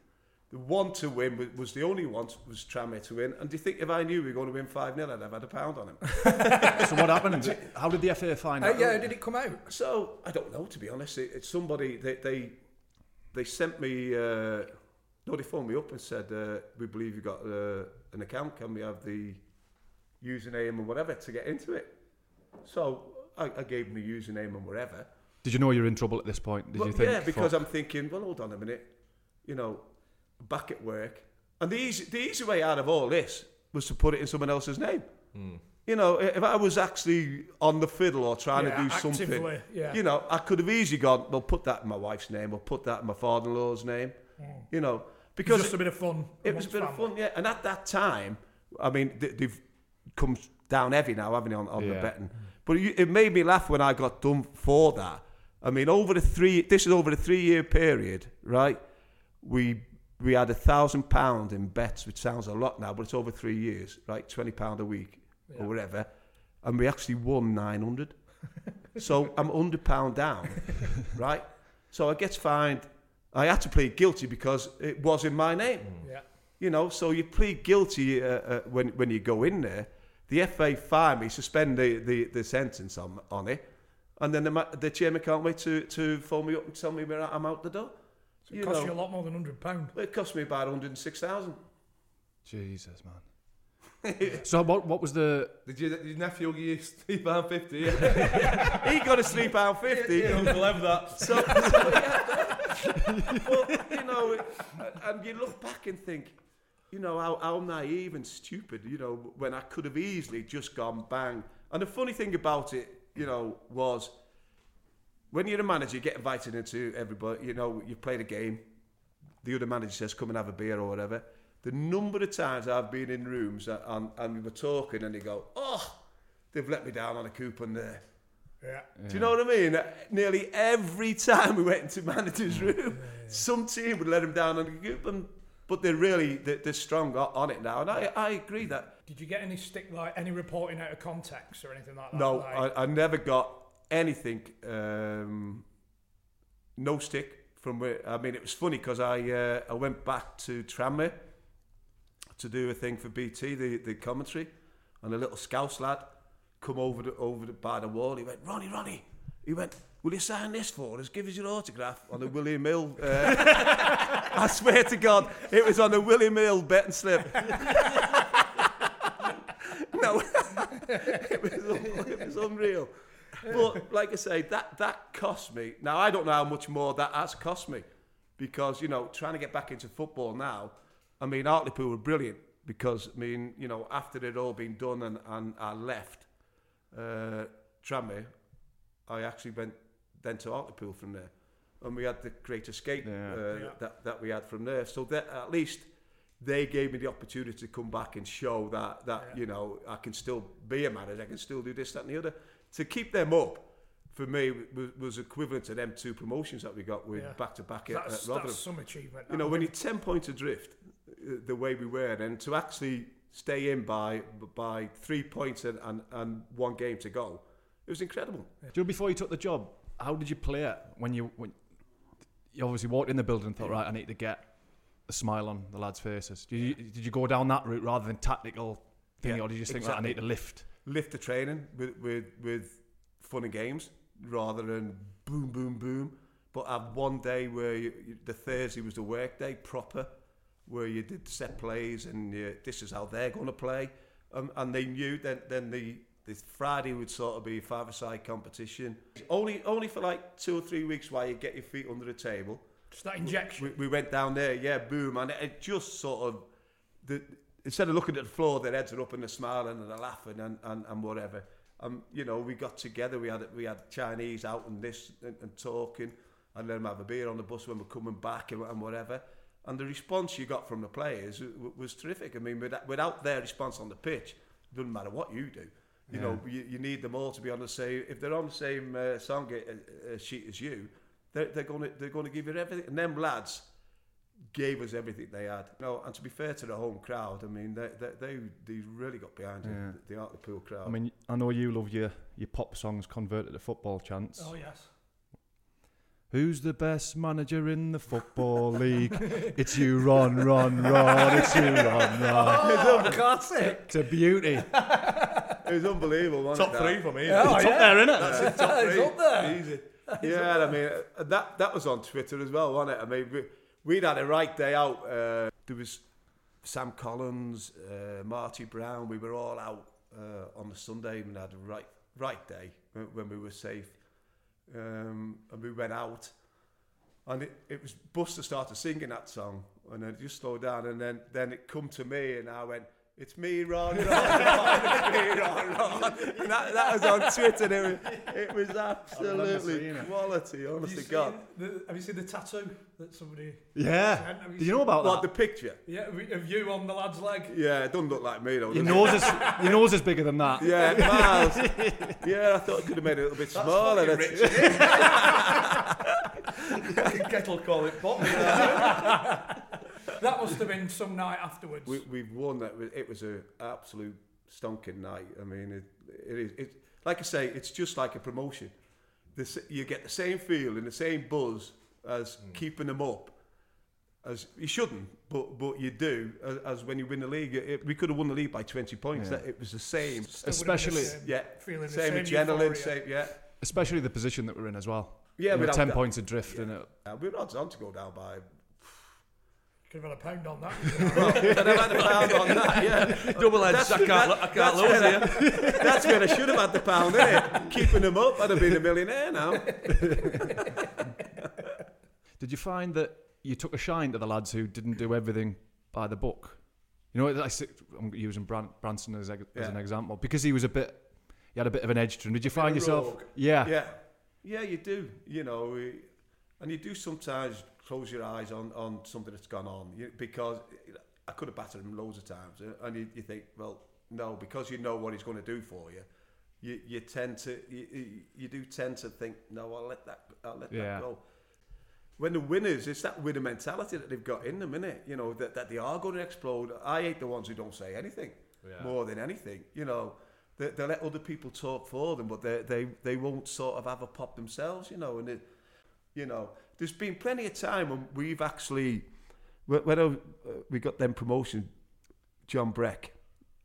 The one to win was, was the only one was Tranmere to win. And do you think if I knew we were going to win five 0 I'd have had a pound on him? So what happened? How did the FA find Uh, out? yeah, did it come out? So I don't know to be honest. It, it's somebody they they they sent me. Uh, no, they phoned me up and said uh, we believe you've got uh, an account. Can we have the username and whatever to get into it? So I, I gave them the username and whatever. Did you know you were in trouble at this point? Did Well, you think? yeah, because fuck, I'm thinking, well, hold on a minute. You know, back at work, and the easy the easy way out of all this was to put it in someone else's name. Hmm. You know, if I was actually on the fiddle or trying Yeah, to do something, yeah. you know, I could have easily gone, well, put that in my wife's name or put that in my father-in-law's name. Hmm. You know, because Just a bit of fun. it was a amongst bit of fun, yeah. And at that time, I mean, they, they've come down heavy now, haven't they, on, on the betting? But it made me laugh when I got done for that. I mean, over the three, this is over a three-year period, right? We we had a thousand pound in bets, which sounds a lot now, but it's over three years, right? Twenty pound a week or whatever, and we actually won nine hundred. so I'm hundred pound down, right? So I get fined. I had to plead guilty because it was in my name. Yeah. You know, so you plead guilty uh, uh, when when you go in there. The FA fine me, suspend the, the, the sentence on on it, and then the, the chairman can't wait to, to phone me up and tell me where I'm out the door. It cost you a lot more than hundred pound. It cost me about 106,000. Jesus, man. so what? What was the? Did, you, did your nephew give you three pound fifty? He got a three pound fifty. Uncle have that. So, so yeah, well, you know, and you look back and think, you know, how, how naive and stupid, you know, when I could have easily just gone bang. And the funny thing about it, you know, was when you're a manager, you get invited into everybody, you know, you've played a game, the other manager says, come and have a beer or whatever. The number of times I've been in rooms and, and, we were talking and they go, oh, they've let me down on a coupon there. Yeah. Do you know what I mean? Nearly every time we went into manager's room, some team would let him down on the coupon, but they're really they're, they're strong on it now, and I, I agree that. Did you get any stick like any reporting out of context or anything like that? No, Like, I, I never got anything. Um, no stick from where. I mean, it was funny because I uh, I went back to Tranmere to do a thing for BT, the, the commentary, and a little Scouse lad come over the, over the, by the wall. He went, Ronnie, Ronnie. He went, will you sign this for us? Give us your autograph on the William Hill. Uh, I swear to God, it was on the William Hill betting slip. no, it, was, it was unreal. But like I say, that that cost me. Now I don't know how much more that has cost me, because you know trying to get back into football now. I mean, Hartlepool were brilliant because I mean, you know, after it all been done and, and I left uh, Tranmere, I actually went then to Hartlepool from there. and we had the Great Escape Yeah. uh, Yeah. that that we had from there. So that at least they gave me the opportunity to come back and show that that Yeah. you know I can still be a manager, I can still do this, that, and the other. To keep them up. For me, was, was equivalent to them two promotions that we got with Yeah. back to back at, That's, at Rotherham that's some achievement. you know, when you're 10 points adrift, uh, the way we were, and to actually stay in by by three points and, and, and one game to go, it was incredible. Do you before you took the job, how did you play it when you when you obviously walked in the building and thought, right, I need to get a smile on the lads' faces? Did you did you go down that route rather than tactical thing, Yeah, or did you just think, right, I need to lift? Lift the training with, with, with fun and games rather than boom, boom, boom. But have one day where you, the Thursday was the work day proper, where you did set plays and you, this is how they're going to play. Um, and they knew then, then the, the Friday would sort of be five-a-side competition. Only, only for like two or three weeks while you get your feet under the table. Just that injection. We, we went down there, yeah, boom, and it, it just sort of the instead of looking at the floor, their heads are up and they're smiling and they're laughing and, and, and whatever. Um, you know, we got together, we had we had Chinese out and this and, and talking, and let them have a beer on the bus when we're coming back and, and whatever. And the response you got from the players was terrific. I mean, without, without their response on the pitch, it doesn't matter what you do. You know, you, you need them all to be on the same. If they're on the same uh, song uh, uh, sheet as you, they're, they're going to they're going to give you everything. And them lads gave us everything they had. No, and to be fair to the home crowd, I mean, they they they, they really got behind Yeah. it. The Hartlepool crowd. I mean, I know you love your your pop songs converted to football chants. Oh yes. Who's the best manager in the football league? it's you, Ron, Ron, Ron. It's you, Ron, Ron. Oh, classic. It's a beauty. it was unbelievable. Wasn't Top it, three that? for me. Oh, isn't it? yeah. there, isn't it? That's it, top It's three. up there. Easy. Yeah, I mean that that was on Twitter as well, wasn't it? I mean, we, we'd had a right day out. Uh, there was Sam Collins, uh, Marty Brown. We were all out uh, on the Sunday and had a right right day when, we were safe. Um, and we went out, and it, it was Buster started singing that song, and it just slowed down, and then then it come to me, and I went. It's me, Ron, Ron, Ron, it's me, Ron, Ron. And that, that was on Twitter. It was, it was absolutely it. quality, Have honest you, to God. the, have you seen the tattoo that somebody? Yeah. Have you Do you know seen- about What, that? the picture? Yeah, of- of you on the lad's leg. Yeah, it doesn't look like me though. Your nose is your nose is bigger than that. Yeah, miles. yeah, I thought it could have made it a little bit smaller. fucking That's- Kettle call it pop. That must have been some night afterwards. we, we've won that. It was an absolute stonking night. I mean, it, it is. It, like I say, it's just like a promotion. This, you get the same feel and the same buzz as keeping them up. As you shouldn't, but but you do. As, as when you win the league, it, we could have won the league by twenty points. Yeah. That it was the same. Still would have been the especially- same- Yeah, feeling the same, same adrenaline. euphoria. Same, yeah. Especially the position that we're in as well. Yeah, You know, without ten points adrift in it. Uh, we're odds on to go down by. Could have had a pound on that. I'd have had a pound on that, yeah. Double edged. That's I the- can't, that- I can't that's lose here. That's where I should have had the pound, innit? Keeping them up, I'd have been a millionaire now. Did you find that you took a shine to the lads who didn't do everything by the book? You know, I, s- I'm using Bran- Branson as, ex- as an example because he was a bit, he had a bit of an edge to him. Did you find yourself? rogue. Yeah. Yeah, yeah, you do. You know, eh, and you do sometimes close your eyes on, on something that's gone on you, because I could have battered him loads of times, uh, and you, you think, well, no, because you know what he's going to do for you. You, you tend to you, you- do tend to think no I'll let that I'll let Yeah. that go when the winners, it's that winner mentality that they've got in them, innit? You know, that, that they are going to explode. I hate the ones who don't say anything more than anything. You know, they, they let other people talk for them, but they, they, they won't sort of have a pop themselves, you know. And, it, you know, there's been plenty of time when we've actually, when, uh, we got them promotion, John Breck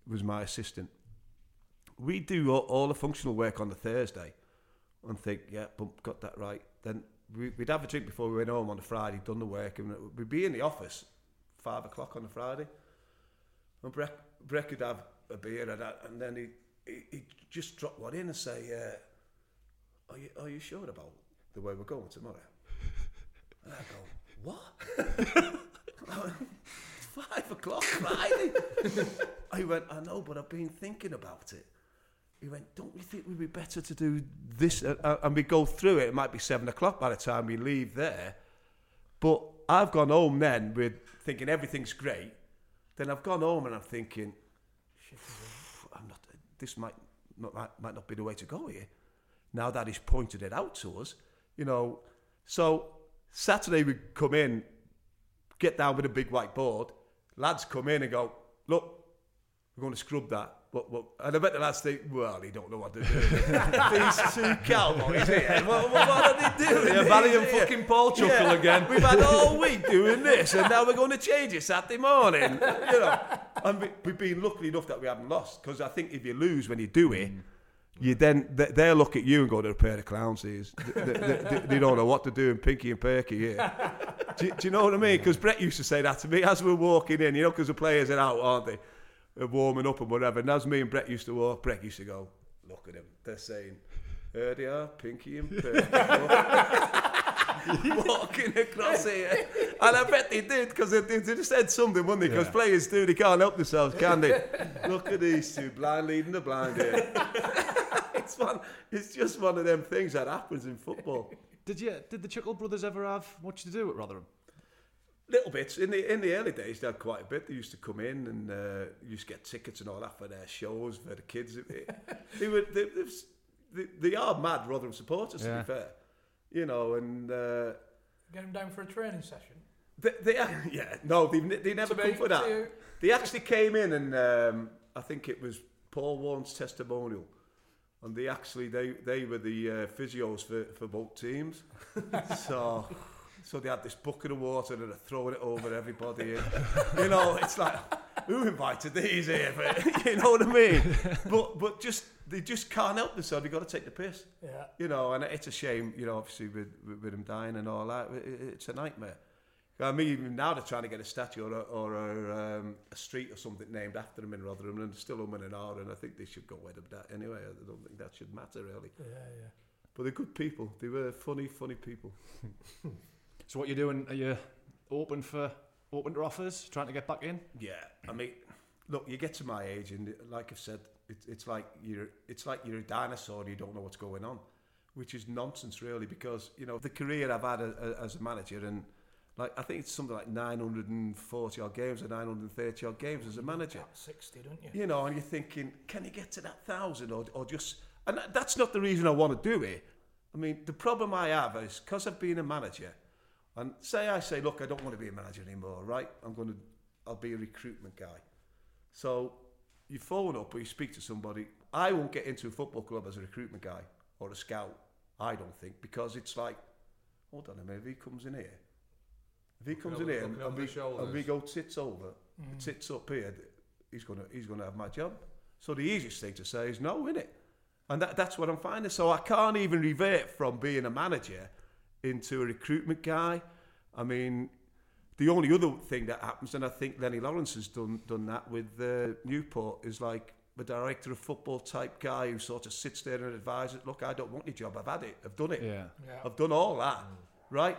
was my assistant. We do all, all the functional work on the Thursday and think, yeah, but got that right. Then we, we'd have a drink before we went home on the Friday, done the work, and we'd be in the office five o'clock on the Friday. And Breck, Breck would have a beer and, and then he, he he'd just drop one in and say, uh, are, you, are you sure about the way we're going tomorrow? And I go, what? Five o'clock Friday. I went, I know, but I've been thinking about it. he went, "Don't you think we'd be better to do this?" Uh, uh, and we go through it. It might be seven o'clock by the time we leave there. But I've gone home then with thinking everything's great. Then I've gone home and I'm thinking, I'm not. This might not might, might not be the way to go here. Now that he's pointed it out to us, you know. So Saturday we come in, get down with a big white board. Lads come in and go, look, we're going to scrub that. And I bet the lads think, well, he don't know what to do. These two cowboys here, what, what, what are they doing? Yeah, Barry and fucking Paul chuckle again. We've had all week doing this, and now we're going to change it Saturday morning. You know, and we, we've been lucky enough that we haven't lost. Because I think if you lose when you do it, mm. You then they, they'll look at you and go, "They're a pair of clowns." These they, they, they, they don't know what to do, and Pinky and Perky here. do, you- do you know what I mean? Because Breck used to say that to me as we we're walking in. You know, because the players are out, aren't they? They're warming up and whatever. And as me and Breck used to walk, Breck used to go, "Look at them. They're saying." There they are, Pinky and Perky. walking across here. And I bet they did because they, they just said something, wouldn't they? Because Yeah. players do, they can't help themselves, can they? Look at these two, blind leading the blind here. It's, one, it's just one of them things that happens in football. Did you? Did the Chuckle brothers ever have much to do at Rotherham? Little bits. In the in the early days, they had quite a bit. They used to come in and uh, used to get tickets and all that for their shows for the kids. It- it- they were they, they, they, they are mad Rotherham supporters, to be fair. You know, and uh, Get them down for a training session. They, they, yeah, no, they, they never To come for that. They actually came in and um, I think it was Paul Warren's testimonial. And they actually, they, they were the uh, physios for, for both teams. so, so they had this bucket of water and they're throwing it over everybody. you know, it's like, who invited these here? But, you know what I mean? But, but just, they just can't help themselves. They've got to take the piss. Yeah. You know, and it's a shame, you know, obviously with, with, him dying and all that. It- it's a nightmare. I mean, even now they're trying to get a statue or a, or a, um, a street or something named after him in Rotherham, and they're still umming and ahhing, and I think they should go with that anyway. I don't think that should matter really. Yeah, yeah. But they're good people. They were funny, funny people. So what you're doing? Are you open for open to offers? Trying to get back in? Yeah, I mean, look, you get to my age, and like I've said, it's it's like you're it's like you're a dinosaur. and You don't know what's going on, which is nonsense, really, because you know the career I've had a, a, as a manager, and like I think it's something like 940 odd games or 930 odd games as a manager. 60, don't you? You know, and you're thinking, can you get to that thousand or, or just. And that's not the reason I want to do it. I mean, the problem I have is because I've been a manager, and say I say, look, I don't want to be a manager anymore, right? I'm going to, I'll be a recruitment guy. So you phone up or you speak to somebody. I won't get into a football club as a recruitment guy or a scout, I don't think, because it's like, hold on a minute, if he comes in here, if he comes in here and, looking and over we, the and we go tits over, tits up here, he's gonna he's gonna have my job. So the easiest thing to say is no, innit? And that, that's what I'm finding. So I can't even revert from being a manager into a recruitment guy. I mean, the only other thing that happens, and I think Lennie Lawrence has done done that with uh, Newport, is like the director of football type guy who sort of sits there and advises, look, I don't want your job, I've had it, I've done it. Yeah. Yeah. I've done all that, right?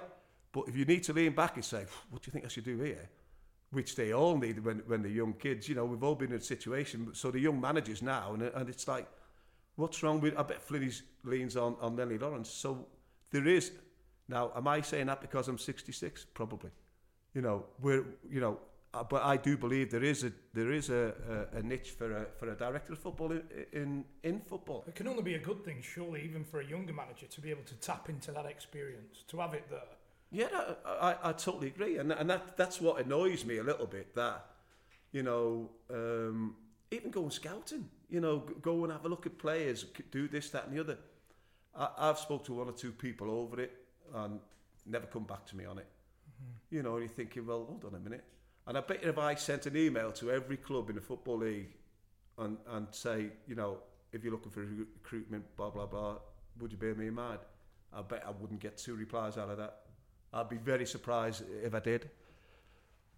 But if you need to lean back and say, what do you think I should do here? Which they all need when, when they're young kids. You know, we've all been in a situation. So the young managers now, and, and it's like, what's wrong with, I bet Flinny's leans on, on Lennie Lawrence. So there is, now, am I saying that because I'm 66? Probably. You know, we're, you know, uh, but I do believe there is a there is a, a, a niche for a for a director of football in in, in football. It can only be a good thing, surely, even for a younger manager to be able to tap into that experience, to have it there. Yeah, I, I, I totally agree, and and that that's what annoys me a little bit. That you know, um, even going scouting, you know, go and have a look at players, do this, that, and the other. I, I've spoke to one or two people over it, and never come back to me on it. You know, and you're thinking, well, hold on a minute. And I bet if I sent an email to every club in the football league, and and say, you know, if you're looking for recruitment, blah blah blah, would you bear me in mind? I bet I wouldn't get two replies out of that. I'd be very surprised if I did,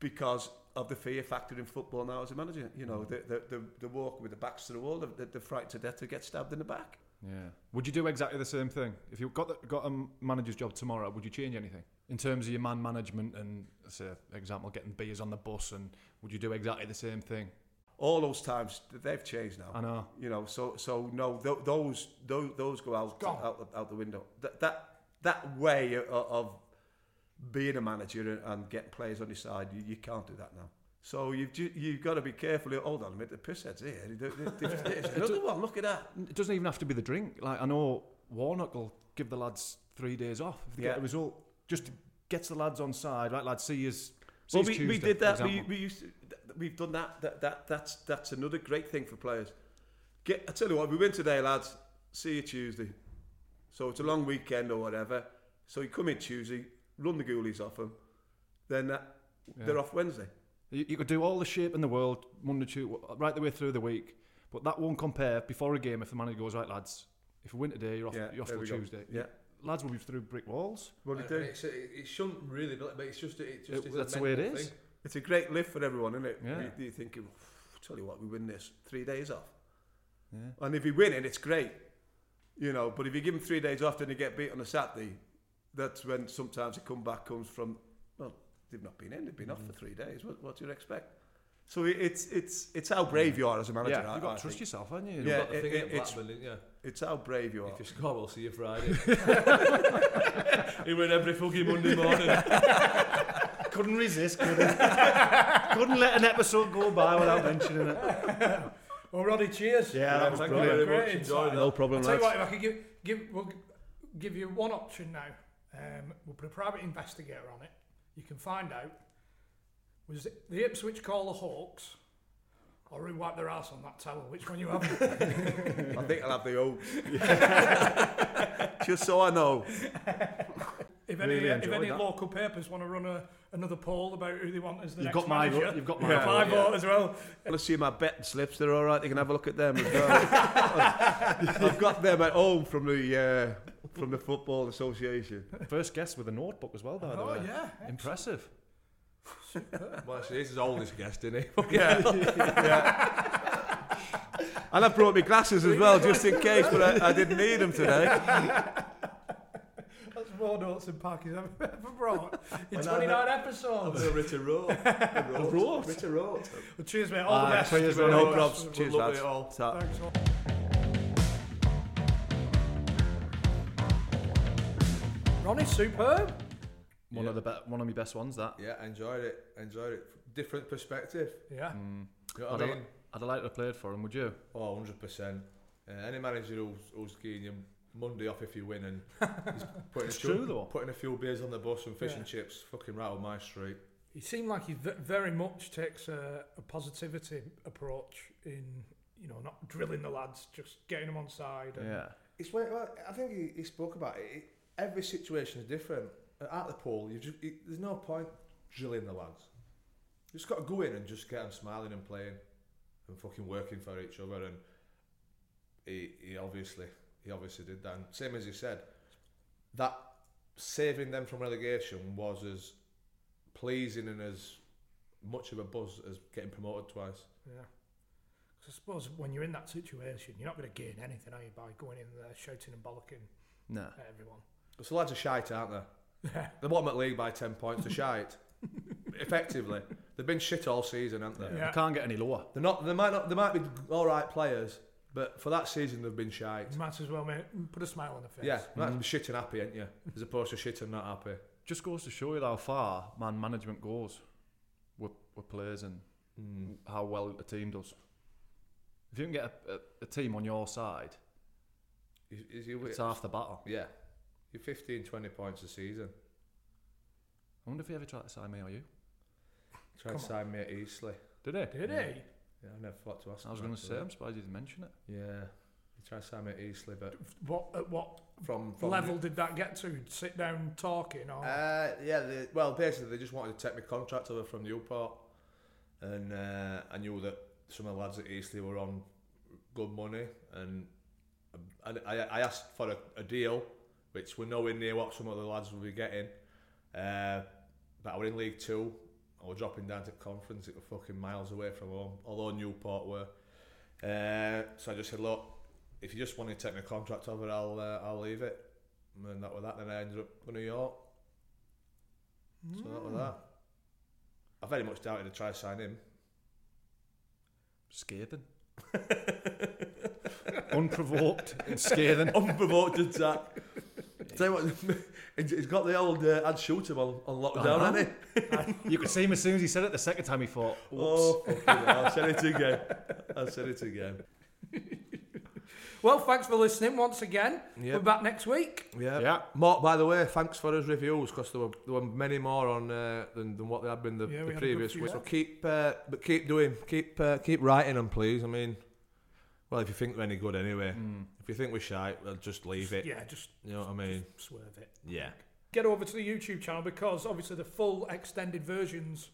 because of the fear factor in football now as a manager. You know, mm. the the the, the walk with the backs to the wall, the, the fright to death to get stabbed in the back. Yeah. Would you do exactly the same thing if you got the, got a manager's job tomorrow? Would you change anything in terms of your man management and, say, example, getting beers on the bus? And would you do exactly the same thing? all those times they've changed now. I know. You know, so so no, th- those those those go out out, out the window. That that that way of, of being a manager and, getting players on your side, you, you can't do that now. So you've ju- you've got to be careful. Hold on a minute, the pisshead's here. There- there- there- There's another one. Look at that. It doesn't even have to be the drink. Like I know Warnock will give the lads three days off if they Yeah. get a result. Just gets the lads on side. Right, lads, see you. Well, we, we did that. We, we used to, we've done that. That that that's that's another great thing for players. Get I tell you what, we win today, lads. See you Tuesday. So it's a long weekend or whatever. So you come in Tuesday, run the ghoulies off them, then uh, that, they're off Wednesday. You, you could do all the shape in the world Monday, Tuesday, uh, right the way through the week, but that won't compare before a game if the manager goes right, lads. If we win today, you're off. Yeah, you're off there till we go. Tuesday. Yeah. lads will be through brick walls. What do you do? it's, it, it shouldn't really be, but it's just it just It- is a that's the way it mental is. thing. It's a great lift for everyone, isn't it? Yeah. You, you thinking, tell you what, we win this three days off. Yeah. And if you win it, it's great. You know, but if you give them three days off, and they get beat on a Saturday. That's when sometimes a comeback comes from. Well, they've not been in; they've been off for mm. three days. What, what do you expect? So it's it's it's how brave you are as a manager. Yeah, you've got I to trust yourself, haven't you? You've Yeah, got the it- thing it- it's- Blackburn, didn't? It's how brave you are. If you score, we'll see you Friday. he win every fucking Monday morning. couldn't resist. Couldn't, couldn't let an episode go by without mentioning it. Well, Roddy, cheers. Yeah, that was Thank you brilliant. very much. Great Enjoyed that. No problem, I'll tell you lads. what, if I could give, give, we'll give you one option now. Um, we'll put a private investigator on it. You can find out was it the Ipswich call the Hawks or who wiped their ass on that towel? Which one you have? I think I'll have the Oaks. Just so I know. if any, Really if any that. local papers want to run a, another poll about who they want as the You've next got my manager, vote- you've got my my vote, vote as well. Let's see my betting slips. They're all right. They can have a look at them as well. I've got them at home from the uh, from the football association. First guest with a notebook as well, by the way. Oh, way. yeah. Impressive. well, actually, he's his oldest guest, isn't he? Yeah. And I brought my glasses as well, just in case, but I, I didn't need them today. That's more notes than Parky's ever, ever brought in 29 episodes. Richard Rowe. The roast. Richard Rowe. Well, cheers, mate. All the ah, best. cheers, Very No much. probs. Cheers, lads. all. Thanks all. Ronnie, superb. One of the be- one of my best ones. That. Yeah, enjoyed it. Enjoyed it. Different perspective. Yeah. Mm. You know I'd, what I have, mean? I'd have liked to have played for him. Would you? Oh, 100%. Uh, any manager who's, who's giving you Monday off if you win and he's putting, a It's few, true, though. putting a few beers on the bus and fish Yeah. and chips, fucking right on my street. He seemed like he ve- very much takes a, a positivity approach in, you know, not drilling the lads, just getting them on side. and- Yeah. It's when, well, I think he, he spoke about it. It. Every situation is different. At the pool, you just it, there's no point drilling the lads. You just got to go in and just get them smiling and playing and fucking working for each other. And he, he obviously he obviously did that. And same as you said, that saving them from relegation was as pleasing and as much of a buzz as getting promoted twice. Yeah. 'Cause I suppose when you're in that situation, you're not going to gain anything, are you, by going in there shouting and bollocking Nah. at everyone? So the lads are shite, aren't they? They're bottom at league by 10 points. They're shite. Effectively. They've been shit all season, haven't they? Yeah. I can't get any lower. They're not, they, might not, they might be all right players, but for that season they've been shite. You might as well, mate, put a smile on the face. Yeah, you might be mm-hmm. shit and happy, ain't you? As opposed to shit and not happy. Just goes to show you how far man management goes with, with players and hmm. how well a team does. If you can get a, a, a team on your side, Is, is you, it's half the battle. yeah. You're 15, 20 points a season. I wonder if he ever tried to sign me or you. Try to sign me at Eastleigh. Did he? Did he? Yeah, I never thought to ask I was going to say, I'm surprised you didn't mention it. Yeah. He tried to sign me at Eastleigh, but What at what from, from level did that get to? Sit down talking or Uh, yeah, they, well, basically, they just wanted to take my contract over from Newport, and uh, I knew that some of the lads at Eastleigh were on good money, and I, I, I asked for a, a deal, which we're nowhere near what some of the lads will be getting. Uh, but I were in League Two, I was dropping down to conference, it was fucking miles away from home, although Newport were. Uh, so I just said, look, if you just want to take my contract over, I'll uh, I'll leave it. And that was that. Then I ended up going to New York. So that was that. I very much doubted to try to sign him. Scathing. Unprovoked and scathing. Unprovoked attack. Tell you what, he's got the old uh, ad shooter on, on lockdown, hasn't he? You could see him as soon as he said it the second time he thought, Oops. Oh, fucking hell, I said it again. I said it again. Well, thanks for listening once again. Yep. We're back next week. Yeah. Yeah. Mark, by the way, thanks for his reviews because there were there were many more on uh, than, than what they had been the, Yeah, the we previous week. So keep uh, but keep doing keep uh, keep writing them, please. I mean, well, if you think they're any good anyway. If you think we're shy, well, just leave it. Yeah, just You know what I mean? swerve it. Yeah. Get over to the YouTube channel because obviously the full extended versions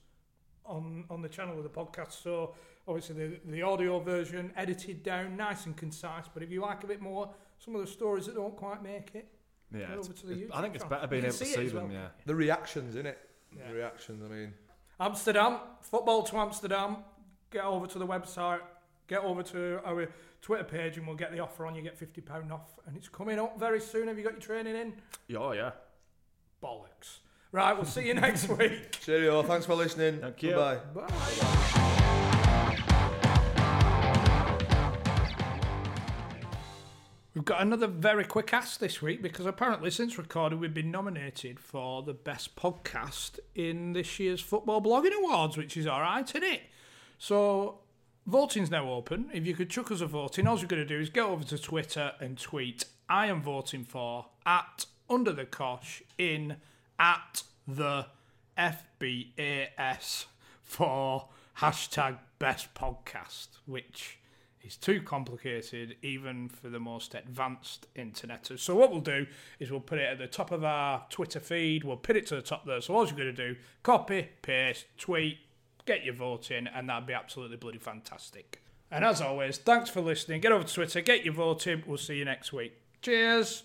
on on the channel of the podcast. So obviously the the audio version edited down, nice and concise. But if you like a bit more, some of the stories that don't quite make it, Yeah, Go it's- over to the it's- I think it's channel. better being able can to see see them, well. yeah. The reactions, innit? Yeah. The reactions. I mean, Amsterdam, football to Amsterdam. Get over to the website, get over to our Twitter page, and we'll get the offer on. You get fifty pound off, and it's coming up very soon. Have you got your training in? Yeah, Oh, yeah. Bollocks. Right, we'll see you next week. cheerio. Thanks for listening. Thank you. Bye. Bye. We've got another very quick ask this week because apparently since recording we've been nominated for the best podcast in this year's Football Blogging Awards, which is alright, isn't it? So voting's now open. If you could chuck us a vote in, all you're going to do is go over to Twitter and tweet, I am voting for at under the cosh in at the FBAS for hashtag best podcast, which is too complicated even for the most advanced interneters. So what we'll do is we'll put it at the top of our Twitter feed, we'll put it to the top there. So all you're going to do, copy, paste, tweet, get your vote in, and that'd be absolutely bloody fantastic. And as always, thanks for listening. Get over to Twitter, get your vote in. We'll see you next week. Cheers.